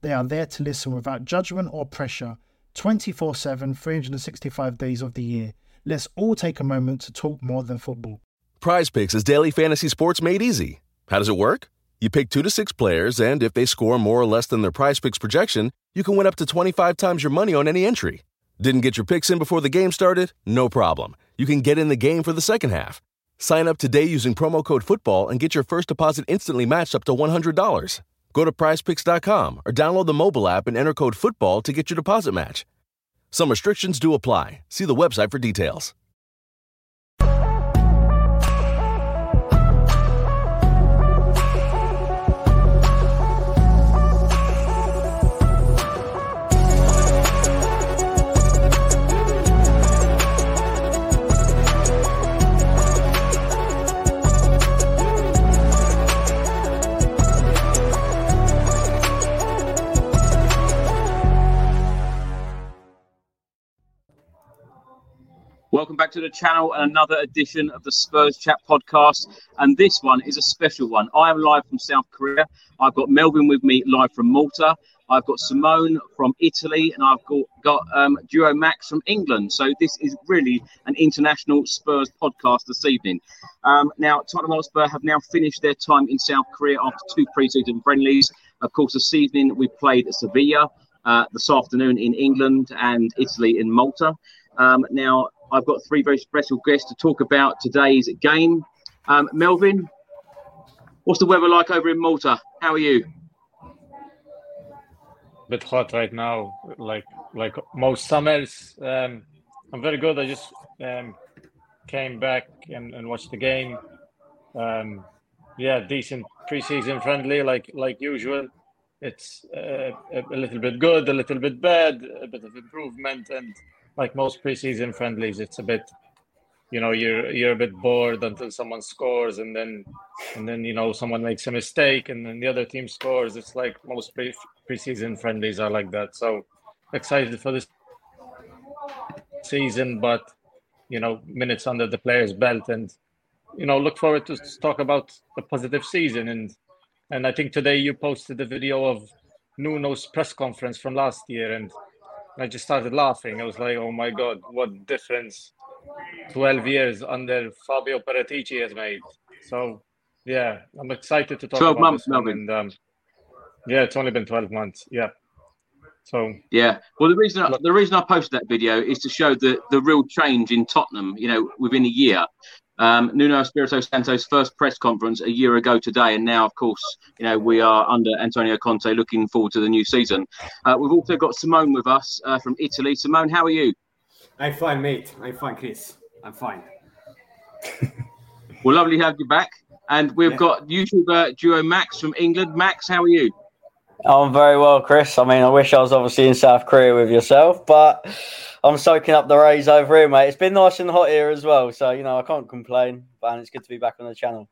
They are there to listen without judgment or pressure 24 7, 365 days of the year. Let's all take a moment to talk more than football. Prize Picks is daily fantasy sports made easy. How does it work? You pick two to six players, and if they score more or less than their prize picks projection, you can win up to 25 times your money on any entry. Didn't get your picks in before the game started? No problem. You can get in the game for the second half. Sign up today using promo code FOOTBALL and get your first deposit instantly matched up to $100. Go to prizepicks.com or download the mobile app and enter code FOOTBALL to get your deposit match. Some restrictions do apply. See the website for details. Welcome back to the channel and another edition of the Spurs Chat podcast. And this one is a special one. I am live from South Korea. I've got Melvyn with me live from Malta. I've got Simone from Italy, and I've got, got um, Duo Max from England. So this is really an international Spurs podcast this evening. Um, now, Tottenham Hotspur have now finished their time in South Korea after two pre-season friendlies. Of course, this evening we played at Sevilla. Uh, this afternoon in England and Italy in Malta. Um, now, I've got three very special guests to talk about today's game. Um, Melvyn, what's the weather like over in Malta? How are you? A bit hot right now, like like most summers. Um, I'm very good. I just um, came back and, and watched the game. Um, yeah, decent preseason friendly, like like usual. It's uh, a little bit good, a little bit bad, a bit of improvement, and like most preseason friendlies, it's a bit, you know, you're you're a bit bored until someone scores, and then and then you know someone makes a mistake, and then the other team scores. It's like most pre- preseason friendlies are like that. So excited for this season, but you know, minutes under the player's belt, and you know, look forward to talk about a positive season. And and I think today you posted the video of Nuno's press conference from last year, and I just started laughing. I was like, oh my God, what difference 12 years under Fabio Paratici has made. So, yeah, I'm excited to talk 12 about months. Melvyn. And, um, yeah, it's only been 12 months. Yeah. So, Yeah. Well, the reason I, the reason I posted that video is to show the the real change in Tottenham. You know, within a year. Um, Nuno Espirito Santo's first press conference a year ago today, and now, of course, you know we are under Antonio Conte, looking forward to the new season. Uh, we've also got Simone with us uh, from Italy. Simone, how are you? I'm fine, mate. I'm fine, Chris. I'm fine. Well, lovely to have you back. And we've Yeah. got YouTuber duo Max from England. Max, how are you? I'm very well, Chris. I mean, I wish I was obviously in South Korea with yourself, but I'm soaking up the rays over here, mate. It's been nice and hot here as well, so you know I can't complain. But it's good to be back on the channel.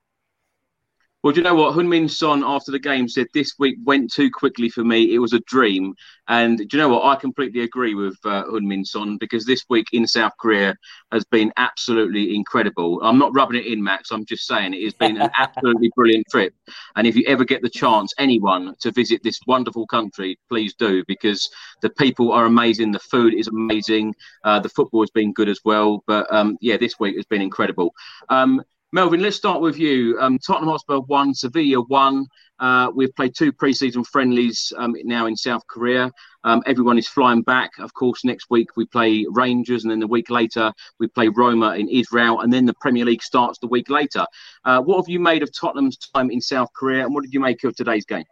Well, do you know what? Heung-min Son, after the game, said this week went too quickly for me. It was a dream. And do you know what? I completely agree with uh, Heung-min Son because this week in South Korea has been absolutely incredible. I'm not rubbing it in, Max. I'm just saying it has been an absolutely brilliant trip. And if you ever get the chance, anyone, to visit this wonderful country, please do because the people are amazing. The food is amazing. Uh, the football has been good as well. But um, yeah, this week has been incredible. Um, Melvyn, let's start with you. Um, Tottenham Hotspur won, Sevilla won. Uh, we've played two pre-season friendlies um, now in South Korea. Um, everyone is flying back. Of course, next week we play Rangers, and then the week later we play Roma in Israel, and then the Premier League starts the week later. Uh, what have you made of Tottenham's time in South Korea, and what did you make of today's game?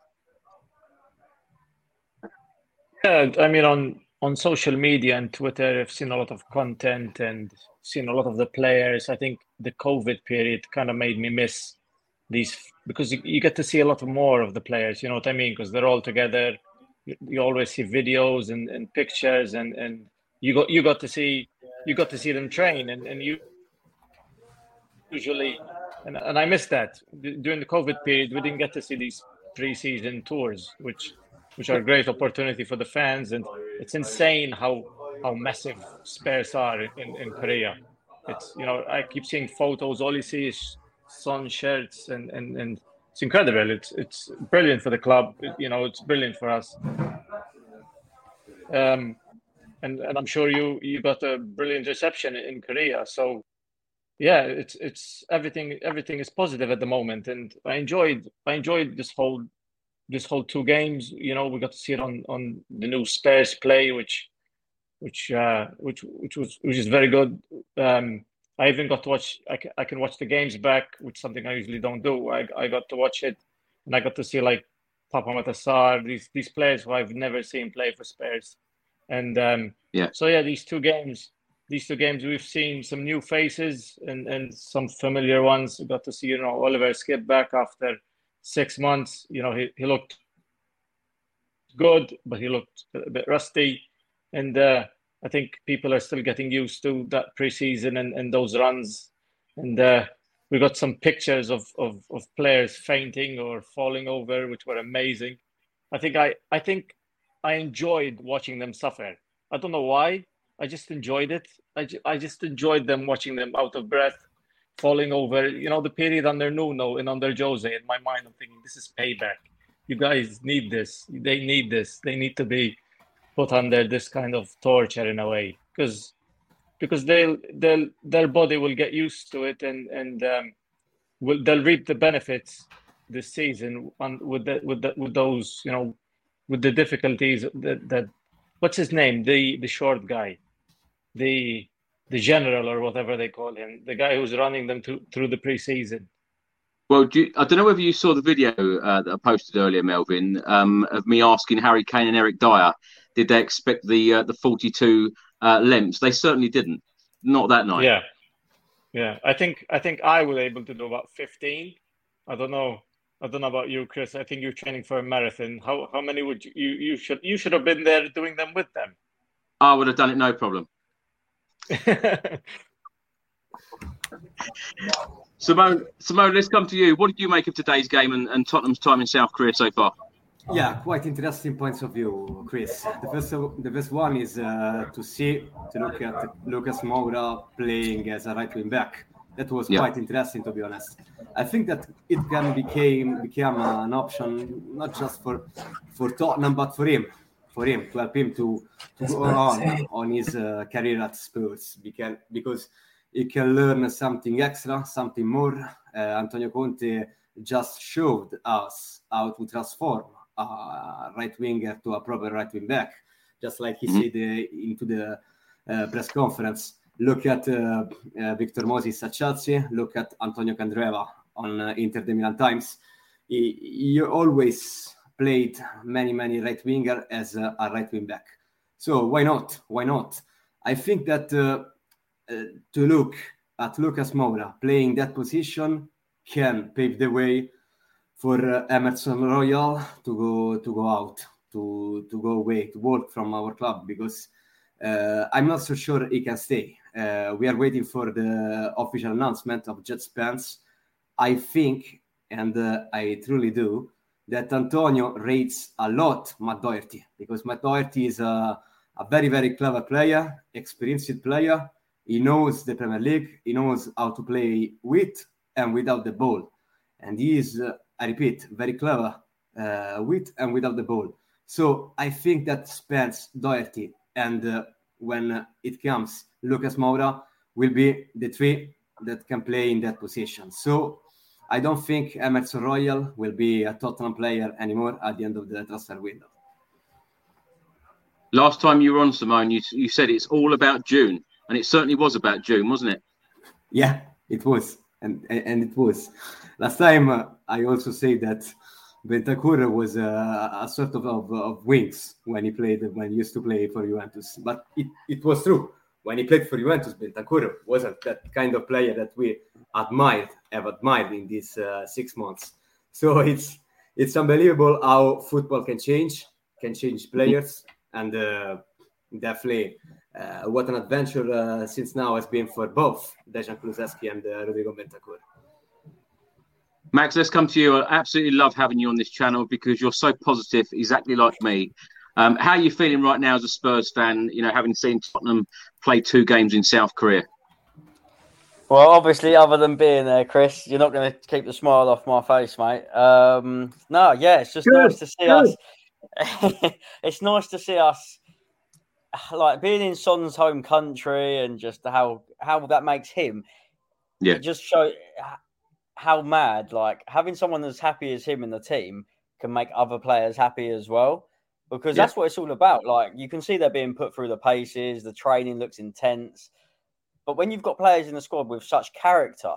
Yeah, I mean, on on social media and Twitter, I've seen a lot of content and seen a lot of the players. I think the COVID period kind of made me miss these because you, you get to see a lot more of the players. You know what I mean? Because they're all together. You, you, always see videos and, and pictures, and, and you got you got to see you got to see them train, and, and you usually and, and I missed that during the COVID period. We didn't get to see these pre-season tours, which which are a great opportunity for the fans, and it's insane how how massive Spurs are in, in Korea. It's you know I keep seeing photos. All you see is Son shirts and and and it's incredible. It's it's brilliant for the club. you know it's brilliant for us. Um, and and I'm sure you you got a brilliant reception in Korea. So yeah, it's it's everything everything is positive at the moment, and I enjoyed I enjoyed this whole this whole two games. You know, we got to see it on on the new Spurs play, which which uh, which which was which is very good. Um, I even got to watch. I can, I can watch the games back, which is something I usually don't do. I, I got to watch it, and I got to see like Papa Matar Sarr, these these players who I've never seen play for Spurs, and um, yeah. So yeah, these two games, these two games, we've seen some new faces and and some familiar ones. We got to see you know Oliver Skipp back after six months. You know he he looked good, but he looked a bit rusty, and uh, I think people are still getting used to that preseason and, and those runs. And uh, we got some pictures of, of, of players fainting or falling over, which were amazing. I think I, I think I enjoyed watching them suffer. I don't know why. I just enjoyed it. I, ju- I just enjoyed them watching them out of breath, falling over. You know, the period under Nuno and under Jose, in my mind, I'm thinking, this is payback. You guys need this. They need this. They need to be put under this kind of torture in a way because because they'll they'll their body will get used to it and and um, will they'll reap the benefits this season on with the, with the, with those you know with the difficulties that, that what's his name? The the short guy. The the general or whatever they call him. The guy who's running them to, through the preseason. Well, do you, I don't know whether you saw the video uh, that I posted earlier, Melvyn, um, of me asking Harry Kane and Eric Dier did they expect the uh, the 42 uh, lengths? They certainly didn't. Not that night. Yeah, yeah. I think I think I was able to do about 15. I don't know. I don't know about you, Chris. I think you're training for a marathon. How how many would you you, you should you should have been there doing them with them? I would have done it no problem. Simone, Simone, let's come to you. What did you make of today's game and, and Tottenham's time in South Korea so far? Yeah, quite interesting points of view, Chris. The first, the first one is uh, to see, to look at Lucas Moura playing as a right wing back. That was yeah. quite interesting, to be honest. I think that it can became become an option not just for for Tottenham, but for him, for him to help him to, to go on on his uh, career at Spurs, because because he can learn something extra, something more. Uh, Antonio Conte just showed us how to transform a right winger to a proper right wing back, just like he mm-hmm. said uh, into the uh, press conference. Look at uh, Victor Moses at Chelsea. Look at Antonio Candreva on Inter de Milan Times. He, he, always played many, many right winger as a, a, right wing back. So why not? Why not? I think that uh, uh, to look at Lucas Moura playing that position can pave the way for uh, Emerson Royal to go to go out to to go away to work from our club because uh, I'm not so sure he can stay. Uh, we are waiting for the official announcement of Jed Spence. I think and uh, I truly do, that Antonio rates a lot Matt Doherty because Matt Doherty is a, a very, very clever player, experienced player. He knows the Premier League, he knows how to play with and without the ball. And he is, uh, I repeat, very clever uh, with and without the ball. So I think that Spence, Doherty, and uh, when it comes, Lucas Moura will be the three that can play in that position. So I don't think Emerson Royal will be a Tottenham player anymore at the end of the transfer window. Last time you were on, Simone, you, you said it's all about June, and it certainly was about June, wasn't it? Yeah, it was, and and it was. Last time uh, I also said that Bentancur was a sort of, of, of, wings when he played when he used to play for Juventus, but it, it was true when he played for Juventus. Bentancur wasn't that kind of player that we admired, have admired in these uh, six months. So it's it's unbelievable how football can change, can change players, and uh, definitely uh, what an adventure uh, since now has been for both Dejan Kulusevski and uh, Rodrigo Bentancur. Max, let's come to you. I absolutely love having you on this channel because you're so positive, exactly like me. Um, how are you feeling right now as a Spurs fan? You know, having seen Tottenham play two games in South Korea. Well, obviously, other than being there, Chris, you're not going to keep the smile off my face, mate. Um, no, yeah, it's just good, nice to see good. us. it's nice to see us, like being in Son's home country, and just how how that makes him. Yeah, just show how mad like having someone as happy as him in the team can make other players happy as well because yeah. that's what it's all about. Like you can see they're being put through the paces, the training looks intense. But when you've got players in the squad with such character,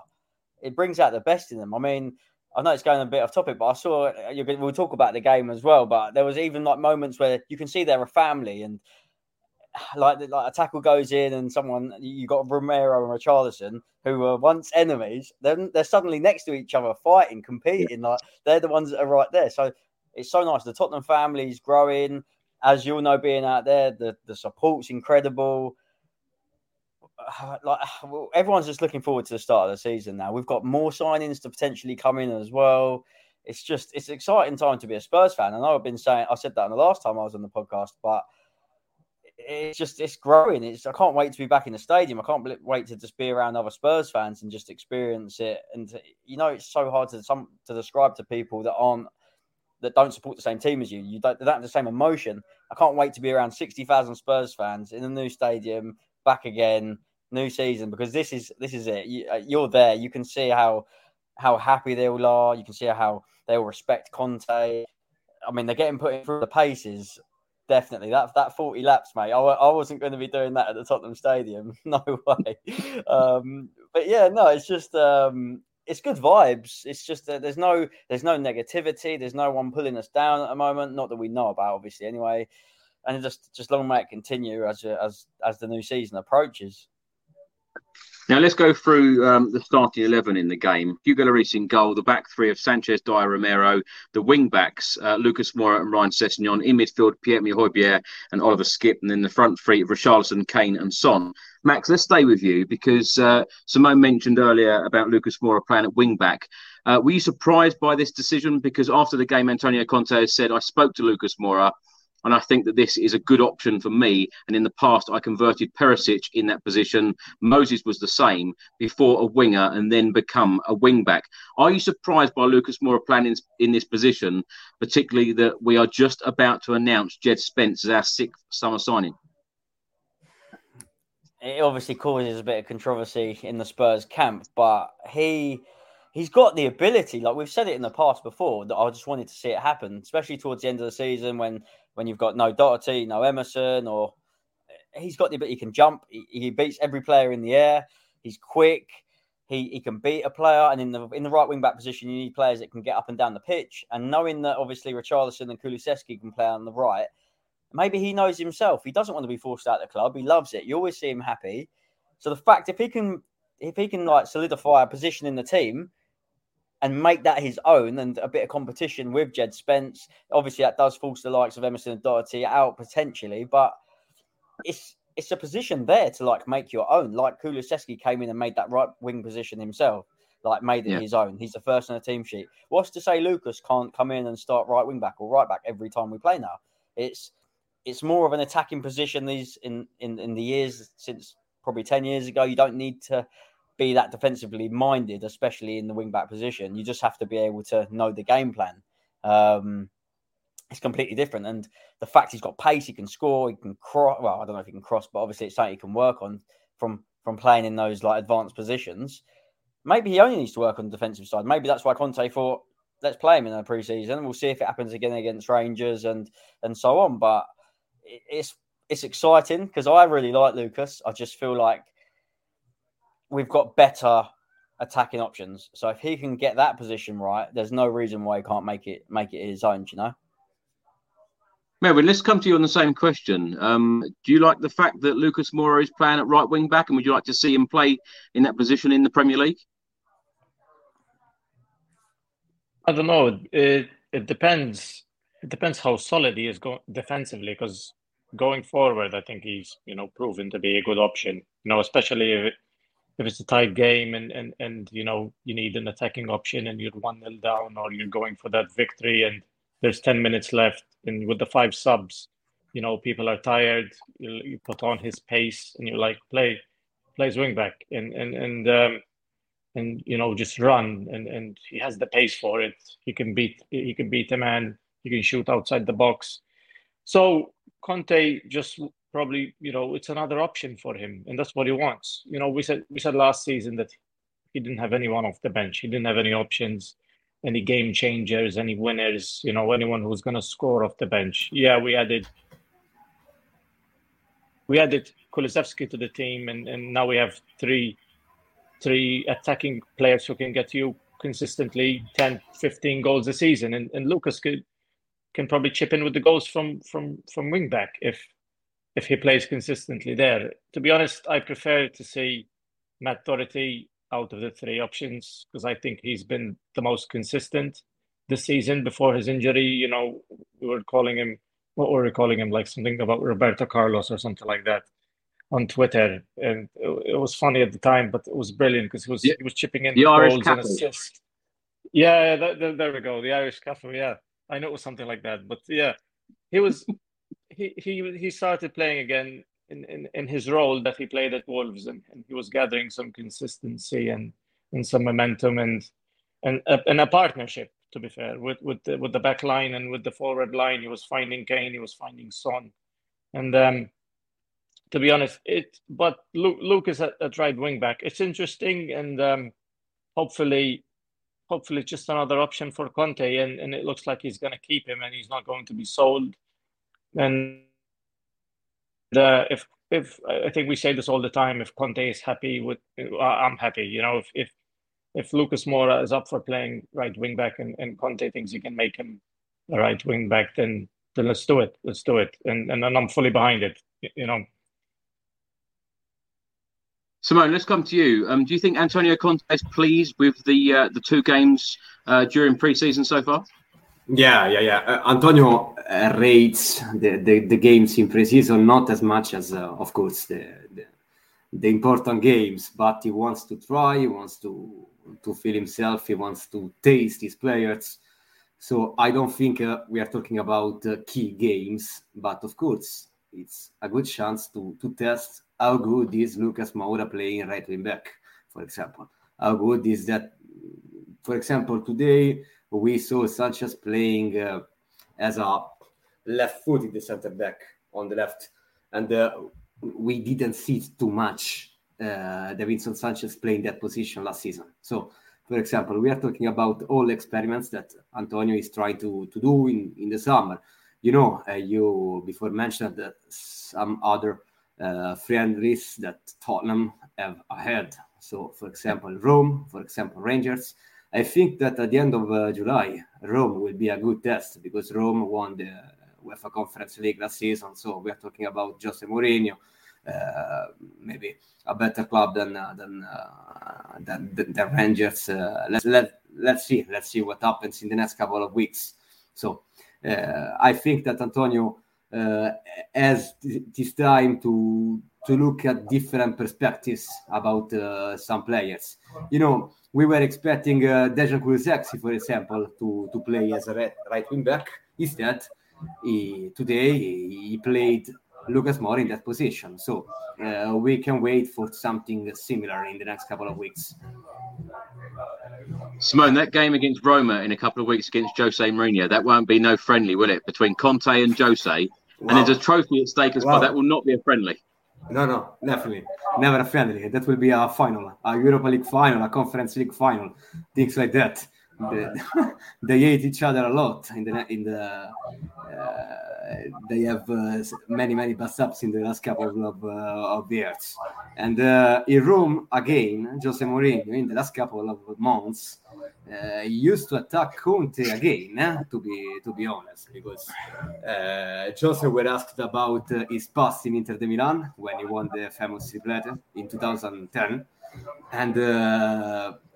it brings out the best in them. I mean, I know it's going a bit off topic, but I saw uh, we'll talk about the game as well. But there was even like moments where you can see they're a family, and like like a tackle goes in, and someone you got Romero and Richarlison who were once enemies, then they're suddenly next to each other, fighting, competing. Like they're the ones that are right there. So it's so nice. The Tottenham family's growing. As you'll know, being out there, the, the support's incredible. Like everyone's just looking forward to the start of the season now. We've got more signings to potentially come in as well. It's just it's an exciting time to be a Spurs fan. I know I've been saying I said that in the last time I was on the podcast, but it's just it's growing. It's I can't wait to be back in the stadium. I can't wait to just be around other Spurs fans and just experience it. And you know, it's so hard to some to describe to people that aren't that don't support the same team as you. You don't, they have the same emotion. I can't wait to be around 60,000 Spurs fans in a new stadium, back again, new season, because this is this is it. You, are uh, there. You can see how how happy they all are. You can see how they all respect Conte. I mean, they're getting put in through the paces. Definitely, that that forty laps, mate. I, I wasn't going to be doing that at the Tottenham Stadium. No way. um, but yeah, no, it's just um, it's good vibes. It's just that there's no there's no negativity. There's no one pulling us down at the moment. Not that we know about, obviously. Anyway, and just just long may it continue as as as the new season approaches. Now let's go through um, the starting eleven in the game. Hugo Lloris in goal, the back three of Sanchez, Dier, Romero, the wing backs uh, Lucas Moura and Ryan Sessegnon. In midfield, Pierre-Emile and Oliver Skipp, and then the front three of Richarlison, Kane, and Son. Max, let's stay with you because uh, Simone mentioned earlier about Lucas Moura playing at wing back. Uh, were you surprised by this decision? Because after the game, Antonio Conte said, "I spoke to Lucas Moura." And I think that this is a good option for me. And in the past, I converted Perisic in that position. Moses was the same before a winger and then become a wing back. Are you surprised by Lucas Moura playing in, in this position, particularly that we are just about to announce Jed Spence as our sixth summer signing? It obviously causes a bit of controversy in the Spurs camp, but he he's got the ability. Like we've said it in the past before, that I just wanted to see it happen, especially towards the end of the season when when you've got no Doherty, no Emerson, or he's got the ability. He can jump. He, he beats every player in the air. He's quick. He, he can beat a player, and in the in the right wing back position, you need players that can get up and down the pitch. And knowing that obviously Richarlison and Kulusevski can play on the right, maybe he knows himself. He doesn't want to be forced out of the club. He loves it. You always see him happy. So the fact if he can if he can like solidify a position in the team, and make that his own and a bit of competition with Jed Spence. Obviously, that does force the likes of Emerson and Doherty out potentially, but it's it's a position there to like make your own. Like Kulusevski came in and made that right wing position himself. like made it Yeah. his own. He's the first on the team sheet. What's to say Lucas can't come in and start right wing back or right back every time we play now? It's it's more of an attacking position these in, in, in the years since probably 10 years ago. You don't need to be that defensively minded, especially in the wing back position. You just have to be able to know the game plan. Um, it's completely different. And the fact he's got pace, he can score, he can cross. Well, I don't know if he can cross, but obviously it's something he can work on from from playing in those like advanced positions. Maybe he only needs to work on the defensive side. Maybe that's why Conte thought, let's play him in the preseason. We'll see if it happens again against Rangers and and so on. But it's it's exciting because I really like Lucas. I just feel like we've got better attacking options. So if he can get that position right, there's no reason why he can't make it make it his own. You know. Melvyn, let's come to you on the same question. Um, do you like the fact that Lucas Moura is playing at right wing back, and would you like to see him play in that position in the Premier League? I don't know. It it depends. It depends how solid he is go- defensively. Because going forward, I think he's you know proven to be a good option. You know, especially if it, if it's a tight game and and and you know you need an attacking option and you're one nil down or you're going for that victory and there's ten minutes left and with the five subs, you know people are tired. You, you put on his pace and you like play plays wing back and and and. Um, and you know just run and and he has the pace for it he can beat he can beat a man he can shoot outside the box so conte just probably you know it's another option for him and that's what he wants. You know we said we said last season that he didn't have anyone off the bench. He didn't have any options any game changers any winners you know anyone who's going to score off the bench. Yeah we added we added Kulusevski to the team and and now we have three three attacking players who can get you consistently 10 15 goals a season. And, and lucas could can probably chip in with the goals from from from wing back if if he plays consistently there. To be honest i prefer to see matt doherty out of the three options because i think he's been the most consistent this season before his injury. You know we were calling him what were we calling him? Like something about roberto carlos or something like that on Twitter, and it, it was funny at the time, but it was brilliant because he was Yeah. he was chipping in The goals and assists. Yeah, that, that- there we go, the Irish Cafu. Yeah, I know it was something like that, but yeah, he was he he he started playing again in, in, in his role that he played at Wolves, and, and he was gathering some consistency and and some momentum and and a, and a partnership. To be fair, with with the, with the back line and with the forward line, he was finding Kane, he was finding Son, and um, to be honest, it. But Luke, Lucas at, at right wing back, it's interesting, and um, hopefully, hopefully, just another option for Conte, and, and it looks like he's going to keep him, and he's not going to be sold. And uh, if if I think we say this all the time, if Conte is happy with, uh, I'm happy. You know, if if if Lucas Moura is up for playing right wing back, and, and Conte thinks he can make him a right wing back, then then let's do it. Let's do it, and and, and I'm fully behind it. You know. Simone, let's come to you. Um, do you think Antonio Conte is pleased with the uh, the two games uh, during pre-season so far? Yeah, yeah, yeah. Uh, Antonio uh, rates the, the, the games in preseason not as much as, uh, of course, the, the the important games, but he wants to try. He wants to to feel himself. He wants to taste his players. So I don't think uh, we are talking about uh, key games, but of course, it's a good chance to to test how good is Lucas Moura playing right wing back, for example. How good is that? For example, today we saw Sanchez playing uh, as a left-footed center back on the left, and uh, we didn't see too much uh, Davinson Sanchez playing that position last season. So, for example, we are talking about all experiments that Antonio is trying to, to do in, in the summer. You know, uh, you before mentioned that some other uh, friendlies that Tottenham have ahead. So, for example, Rome, for example, Rangers. I think that at the end of uh, July, Rome will be a good test because Rome won the UEFA Conference League last season. So we are talking about Jose Mourinho, uh, maybe a better club than uh, than, uh, than the, the Rangers. Uh, let's let let's see let's see what happens in the next couple of weeks. So uh, I think that Antonio uh, has th- this time to to look at different perspectives about uh, some players. You know, we were expecting uh, Dejan Kulusevski, for example, to, to play as a right, right wing back. Instead, he, today he played Lucas Moura in that position. So uh, we can wait for something similar in the next couple of weeks. Simone, that game against Roma in a couple of weeks against Jose Mourinho, that won't be no friendly, will it? Between Conte and Jose. Wow. And there's a trophy at stake as wow. well. That will not be a friendly. No, no, definitely. Never a friendly. That will be a final, a Europa League final, a Conference League final, things like that. they hate each other a lot in the in the uh, they have uh, many many bust ups in the last couple of, uh, of years. And uh, in Rome again Jose Mourinho in the last couple of months uh, used to attack Conte again eh, to be to be honest because uh, Jose were asked about his past in Inter de Milan when he won the famous triplete in 2010 and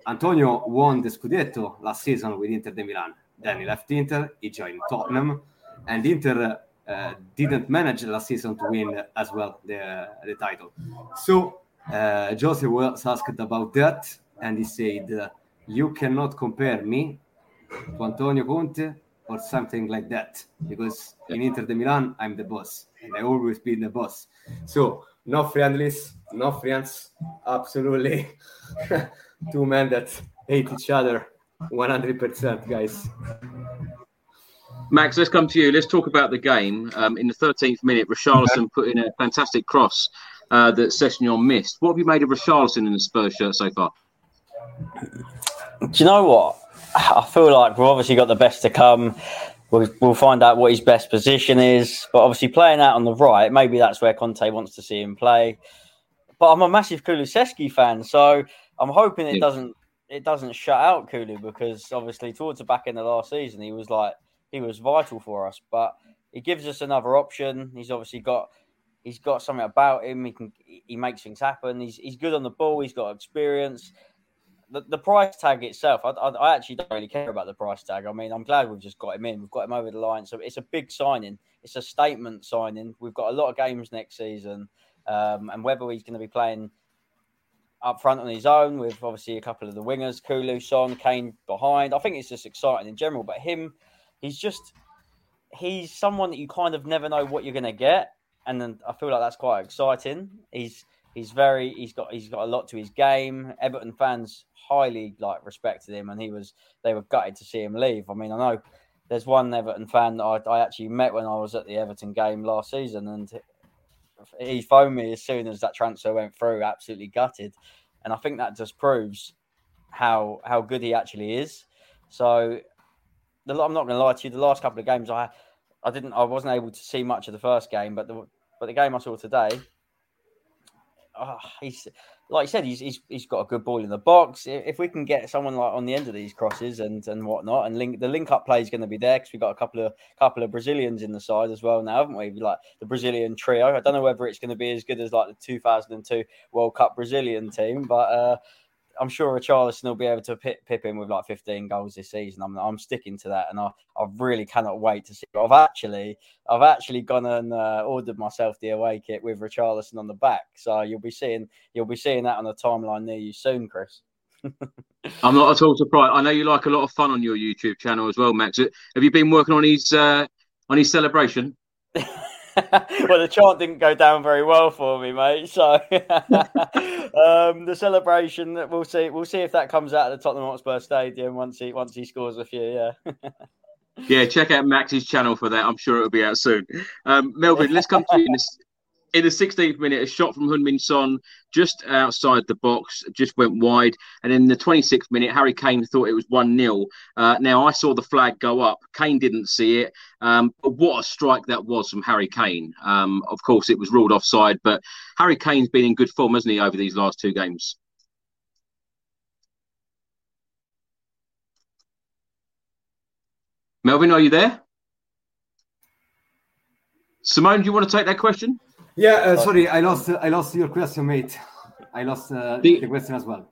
Antonio won the Scudetto last season with Inter de Milan. Then he left Inter, he joined Tottenham, and Inter uh, didn't manage last season to win as well the, the title. So uh, Jose was asked about that, and he said, uh, "You cannot compare me to Antonio Conte or something like that, because in Inter de Milan I'm the boss, and I always been the boss." So no friendlies, no friends, absolutely. two men that hate each other 100%, guys. Max, let's come to you. Let's talk about the game. Um, in the 13th minute, Richarlison put in a fantastic cross uh, that Sessegnon missed. What have you made of Richarlison in the Spurs shirt so far? Do you know what? I feel like we've obviously got the best to come. We'll, we'll find out what his best position is. But obviously, playing out on the right, maybe that's where Conte wants to see him play. But I'm a massive Kulusevski fan, so I'm hoping it yeah. doesn't it doesn't shut out Kulu because obviously towards the back end of last season he was like he was vital for us. But he gives us another option. He's obviously got he's got something about him. He can he makes things happen. He's he's good on the ball. He's got experience. The, the price tag itself, I, I, I actually don't really care about the price tag. I mean, I'm glad we've just got him in. We've got him over the line. So it's a big signing. It's a statement signing. We've got a lot of games next season. Um, and whether he's going to be playing up front on his own with obviously a couple of the wingers, Kulu, Son, Kane behind. I think it's just exciting in general. But him, he's just he's someone that you kind of never know what you're going to get, and then I feel like that's quite exciting. He's he's very he's got he's got a lot to his game. Everton fans highly like respected him, and he was they were gutted to see him leave. I mean, I know there's one Everton fan that I, I actually met when I was at the Everton game last season, and he phoned me as soon as that transfer went through, absolutely gutted, and I think that just proves how how good he actually is. So, the, I'm not going to lie to you. The last couple of games, I I didn't, I wasn't able to see much of the first game, but the but the game I saw today, oh, he's like you said, he's, he's he's got a good ball in the box. If we can get someone like on the end of these crosses and and whatnot, and link the link up play is going to be there because we've got a couple of couple of Brazilians in the side as well now, haven't we? Like the Brazilian trio. I don't know whether it's going to be as good as like the 2002 World Cup Brazilian team, but uh, I'm sure Richarlison will be able to pip, pip in with like 15 goals this season. I'm, I'm sticking to that, and I, I really cannot wait to see. I've actually I've actually gone and uh, ordered myself the away kit with Richarlison on the back, so you'll be seeing you'll be seeing that on the timeline near you soon, Chris. I'm not at all surprised. I know you like a lot of fun on your YouTube channel as well, Max. Have you been working on his uh, on his celebration? well, the chant didn't go down very well for me, mate. So um, the celebration, that we'll see. We'll see if that comes out of the Tottenham Hotspur Stadium once he once he scores a few. Yeah. yeah, check out Max's channel for that. I'm sure it'll be out soon. Um, Melvyn, let's come to you in in the 16th minute, a shot from Heung-min Son just outside the box, just went wide. And in the 26th minute, Harry Kane thought it was 1 0. Uh, now, I saw the flag go up. Kane didn't see it. Um, but what a strike that was from Harry Kane. Um, of course, it was ruled offside, but Harry Kane's been in good form, hasn't he, over these last two games? Melvyn, are you there? Simone, do you want to take that question? Yeah, uh, sorry, I lost. Uh, I lost your question, mate. I lost uh, the, the, question as well.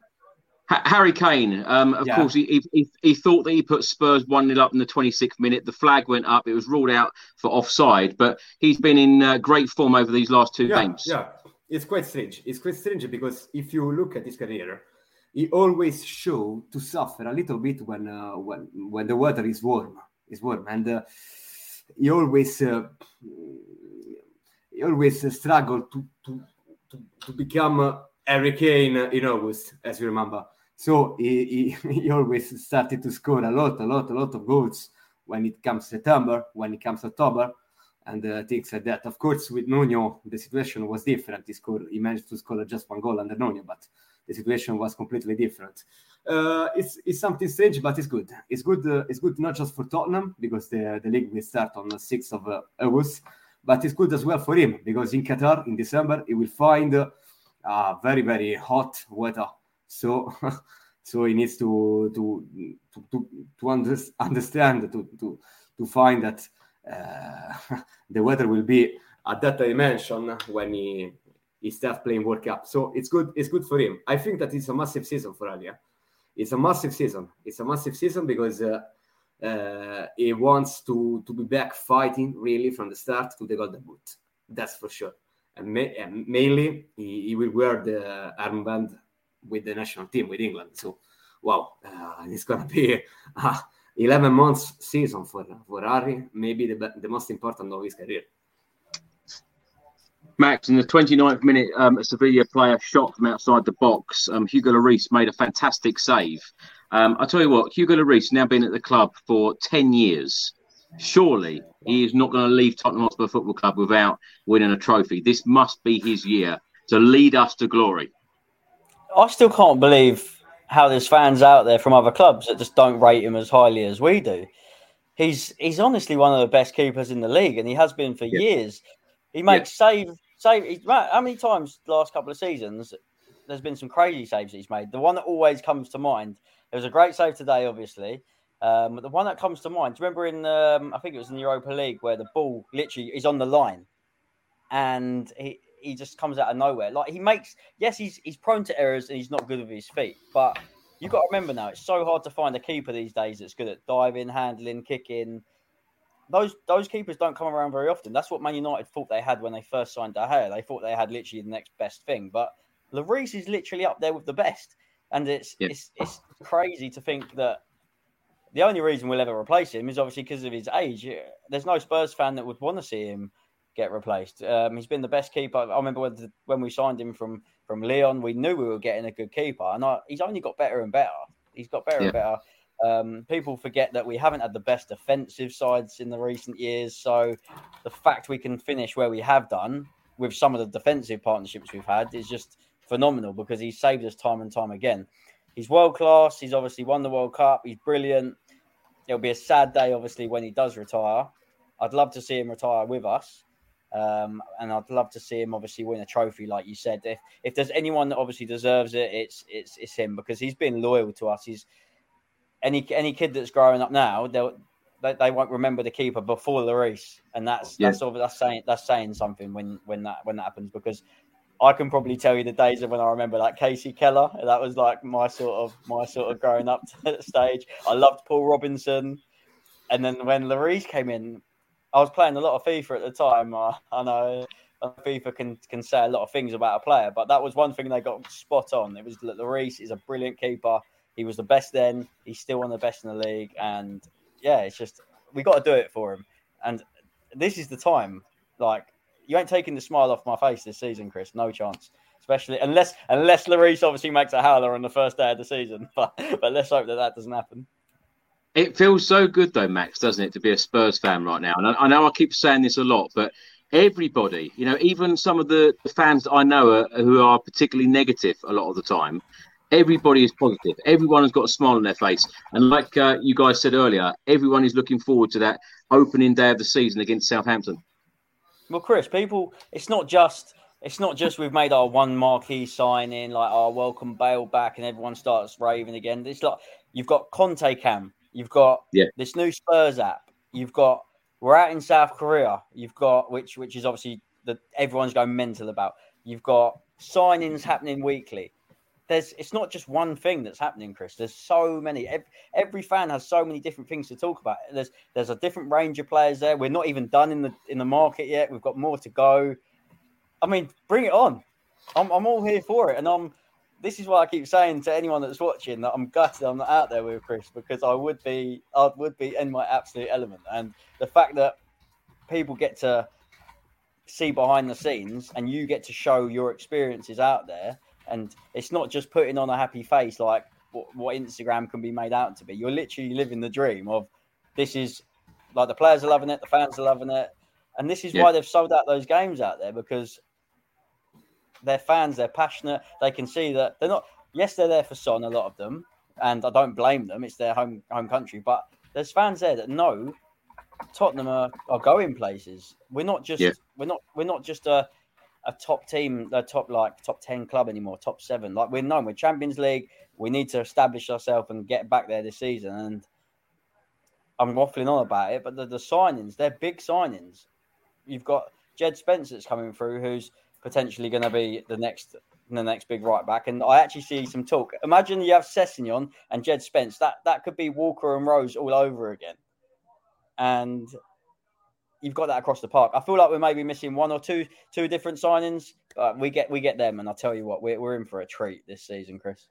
Harry Kane, um, of yeah. course, he, he, he thought that he put Spurs 1 0 up in the 26th minute. The flag went up. It was ruled out for offside, but he's been in uh, great form over these last two yeah, games. Yeah, it's quite strange. It's quite strange because if you look at his career, he always show to suffer a little bit when uh, when when the weather is warm. Is warm, and uh, he always uh, always struggle to to to, to become Harry Kane in August, as you remember. So he, he, he always started to score a lot, a lot, a lot of goals when it comes September, when it comes October, and uh, things like that. Of course, with Nuno, the situation was different. He scored, he managed to score just one goal under Nuno, but the situation was completely different. Uh, it's, it's something strange, but it's good. It's good. Uh, it's good not just for Tottenham because the, the league will start on the sixth of uh, August, but it's good as well for him because in Qatar in December he will find uh, very very hot weather. So so he needs to to to to, to under, understand to to to find that uh, the weather will be at that dimension when he he starts playing World Cup. So it's good. It's good for him. I think that it's a massive season for Alia. It's a massive season. It's a massive season because uh, uh, he wants to to be back fighting really from the start to the Golden Boot. That's for sure. And, ma- and mainly, he, he, will wear the armband with the national team with England. So, wow, uh, it's gonna be a 11 months season for for Harry. Maybe the the most important of his career. Max, in the 29th minute, um, a Sevilla player shot from outside the box. Um, Hugo Lloris made a fantastic save. Um, I tell you what, Hugo Lloris now been at the club for 10 years. Surely he is not going to leave Tottenham Hotspur Football Club without winning a trophy. This must be his year to lead us to glory. I still can't believe how there's fans out there from other clubs that just don't rate him as highly as we do. He's he's honestly one of the best keepers in the league, and he has been for yeah. years. He makes yeah. save save. How many times the last couple of seasons? There's been some crazy saves he's made. The one that always comes to mind it was a great save today, obviously. Um, but the one that comes to mind, do you remember in um, I think it was in the Europa League where the ball literally is on the line, and he he just comes out of nowhere. Like he makes yes, he's he's prone to errors and he's not good with his feet, but you've got to remember now it's so hard to find a keeper these days that's good at diving, handling, kicking. Those those keepers don't come around very often. That's what Man United thought they had when they first signed De Gea. They thought they had literally the next best thing, but Lloris is literally up there with the best. And it's it's it's crazy to think that the only reason we'll ever replace him is obviously because of his age. There's no Spurs fan that would want to see him get replaced. Um, he's been the best keeper. I remember when, the, when we signed him from from Lyon, we knew we were getting a good keeper, and I, he's only got better and better. He's got better and better. Um, people forget that we haven't had the best defensive sides in the recent years. So the fact we can finish where we have done with some of the defensive partnerships we've had is just phenomenal because he's saved us time and time again. He's world class. He's obviously won the World Cup. He's brilliant. It'll be a sad day, obviously, when he does retire. I'd love to see him retire with us. Um, and I'd love to see him obviously win a trophy, like you said. If if there's anyone that obviously deserves it, it's it's it's him because he's been loyal to us. He's any any kid that's growing up now, they'll they, they won't remember the keeper before Lloris, and that's yeah. that's that's saying that's saying something when when that when that happens because I can probably tell you the days of when I remember like Kasey Keller. That was like my sort of my sort of growing up stage. I loved Paul Robinson, and then when Lloris came in, I was playing a lot of FIFA at the time. I, I know uh, FIFA can can say a lot of things about a player, but that was one thing they got spot on. It was that Lloris is a brilliant keeper. He was the best then. He's still one of the best in the league, and yeah, it's just we got to do it for him. And this is the time. Like you ain't taking the smile off my face this season, Chris. No chance. Especially unless unless Lloris obviously makes a howler on the first day of the season. But but let's hope that that doesn't happen. It feels so good though, Max, doesn't it, to be a Spurs fan right now? And I, I know I keep saying this a lot, but everybody, you know, even some of the, fans I know are, who are particularly negative a lot of the time, everybody is positive. Everyone has got a smile on their face. And like uh, you guys said earlier, everyone is looking forward to that opening day of the season against Southampton. Well, Chris, people, it's not just it's not just we've made our one marquee signing, like our welcome Bale back, and everyone starts raving again. It's like you've got Conte Cam, you've got yeah. this new Spurs app, you've got we're out in South Korea, you've got which which is obviously that everyone's going mental about. You've got signings happening weekly there's it's not just one thing that's happening, Chris. There's so many. Every, every, fan has so many different things to talk about. There's there's a different range of players there. We're not even done in the in the market yet. We've got more to go. I mean, bring it on. I'm, I'm all here for it, and I'm. This is why I keep saying to anyone that's watching that I'm gutted I'm not out there with Chris because I would be I would be in my absolute element, and the fact that people get to see behind the scenes and you get to show your experiences out there, and it's not just putting on a happy face like what, what Instagram can be made out to be. You're literally living the dream of this is like the players are loving it, the fans are loving it, and this is yeah. why they've sold out those games out there because they're fans, they're passionate. They can see that they're not. Yes, they're there for Son, a lot of them, and I don't blame them. It's their home home country, but there's fans there that know Tottenham are, are going places. We're not just yeah. we're not we're not just a a top team, a top like top ten club anymore, top seven. Like we're known, we're Champions League. We need to establish ourselves and get back there this season. And I'm waffling on about it, but the, the signings, they're big signings. You've got Jed Spence that's coming through, who's potentially going to be the next the next big right back. And I actually see some talk. Imagine you have Sessegnon and Jed Spence. That that could be Walker and Rose all over again. And you've got that across the park. I feel like we're maybe missing one or two two different signings. We get we get them, and I'll tell you what, we're we're in for a treat this season, Chris.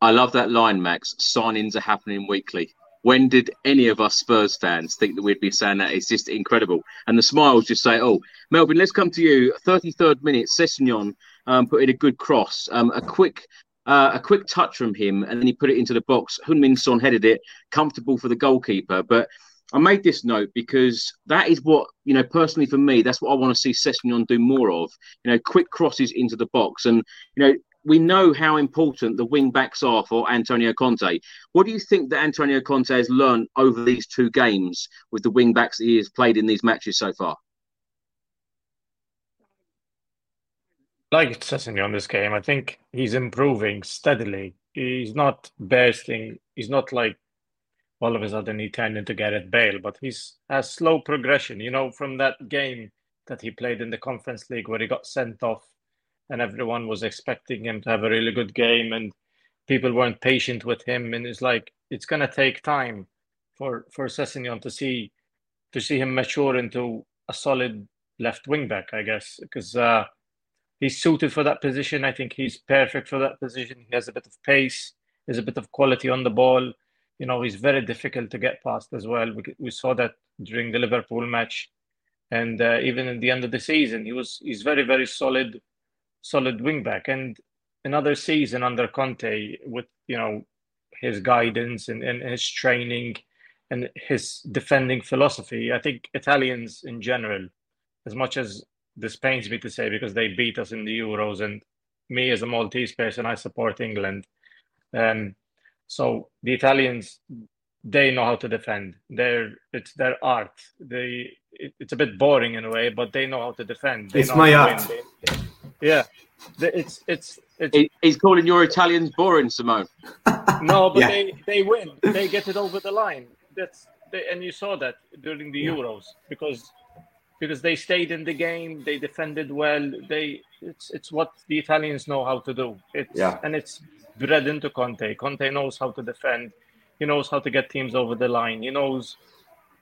I love that line, Max. Signings are happening weekly. When did any of us Spurs fans think that we'd be saying that? It's just incredible. And the smiles just say, "Oh, Melvyn, let's come to you." Thirty-third minute, Sessegnon um, put in a good cross, um, a quick. Uh, a quick touch from him, and then he put it into the box. Heung-min Son headed it, comfortable for the goalkeeper. But I made this note because that is what you know. Personally, for me, that's what I want to see Sessegnon do more of. You know, quick crosses into the box, and you know, we know how important the wing backs are for Antonio Conte. What do you think that Antonio Conte has learned over these two games with the wing backs he has played in these matches so far? Like Sessegnon this game, I think he's improving steadily. He's not bursting. He's not like all of a sudden he turned into Gareth Bale, but he's a slow progression. You know, from that game that he played in the Conference League where he got sent off and everyone was expecting him to have a really good game and people weren't patient with him. And it's like it's going to take time for for Sessegnon to see to see him mature into a solid left wing back I guess because uh, he's suited for that position. I think he's perfect for that position. He has a bit of pace there's a bit of quality on the ball you know he's very difficult to get past as well we, we saw that during the Liverpool match and uh, even in the end of the season he was he's very very solid solid wingback. And another season under Conte with you know his guidance and, and his training and his defending philosophy. I think Italians in general, as much as this pains me to say because they beat us in the Euros and me as a Maltese person, I support England. Um, so the Italians, they know how to defend. They're it's their art. They it, it's a bit boring in a way, but they know how to defend. They it's my art. They, yeah, it's it's it's. He's calling your Italians boring, Simone. No, but yeah. they they win. They get it over the line. That's they, and you saw that during the yeah. Euros because because they stayed in the game. They defended well. They it's it's what the Italians know how to do. It's yeah. and it's bred into Conte. Conte knows how to defend. He knows how to get teams over the line. He knows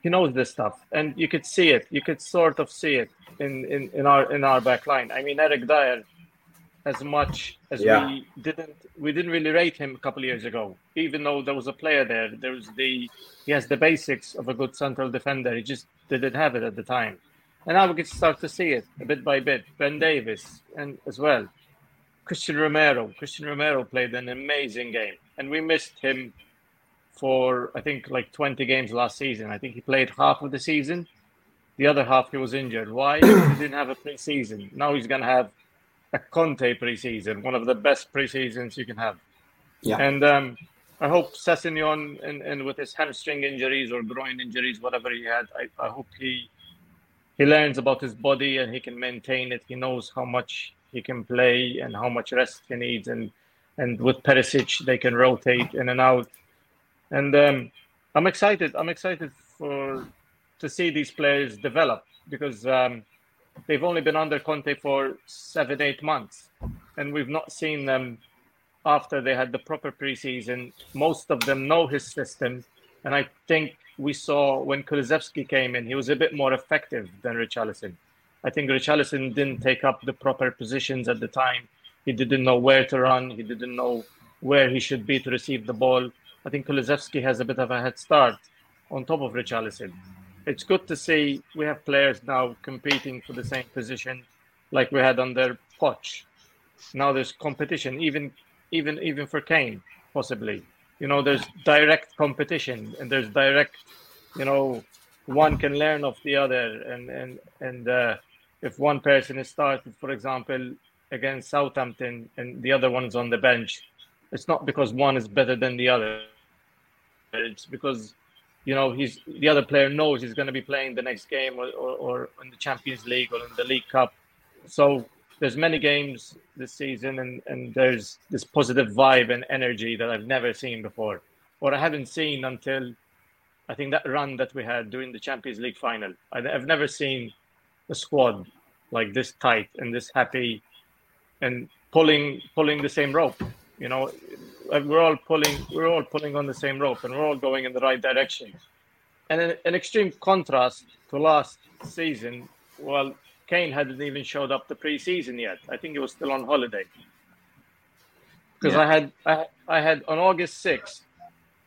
he knows this stuff, and you could see it. You could sort of see it in, in, in our in our back line. I mean, Eric Dier, as much as yeah. we didn't we didn't really rate him a couple of years ago, even though there was a player there. There was the he has the basics of a good central defender. He just didn't have it at the time, and now we can start to see it a bit by bit. Ben Davies and as well, Cristian Romero. Cristian Romero played an amazing game, and we missed him for I think like 20 games last season. I think he played half of the season the other half he was injured. Why? he didn't have a preseason. Now he's going to have a Conte preseason, one of the best preseasons you can have. Yeah. And um, I hope Sessegnon, and, and with his hamstring injuries or groin injuries, whatever he had, I, I hope he he learns about his body and he can maintain it. He knows how much he can play and how much rest he needs. And and with Perisic, they can rotate in and out. And um, I'm excited. I'm excited for to see these players develop because um, they've only been under Conte for seven, eight months, and we've not seen them after they had the proper preseason. Most of them know his system, and I think we saw when Kulusevski came in, he was a bit more effective than Richarlison. I think Richarlison didn't take up the proper positions at the time. He didn't know where to run. He didn't know where he should be to receive the ball. I think Kulusevski has a bit of a head start on top of Richarlison. It's good to see we have players now competing for the same position like we had under Poch. Now there's competition, even even even for Kane, possibly. You know, there's direct competition and there's direct, you know, one can learn of the other and and and uh, if one person is started, for example, against Southampton and the other one's on the bench, it's not because one is better than the other. It's because you know he's the other player knows he's going to be playing the next game or, or, or in the Champions League or in the League Cup. So there's many games this season and, and there's this positive vibe and energy that I've never seen before. Or I haven't seen until I think that run that we had during the Champions League final. I've never seen a squad like this tight and this happy and pulling pulling the same rope. You know, uh, we're all pulling we're all pulling on the same rope and we're all going in the right direction. And an, an extreme contrast to last season. Well, Kane hadn't even showed up the preseason yet. I think he was still on holiday. Because yeah. I had I, I had on August sixth,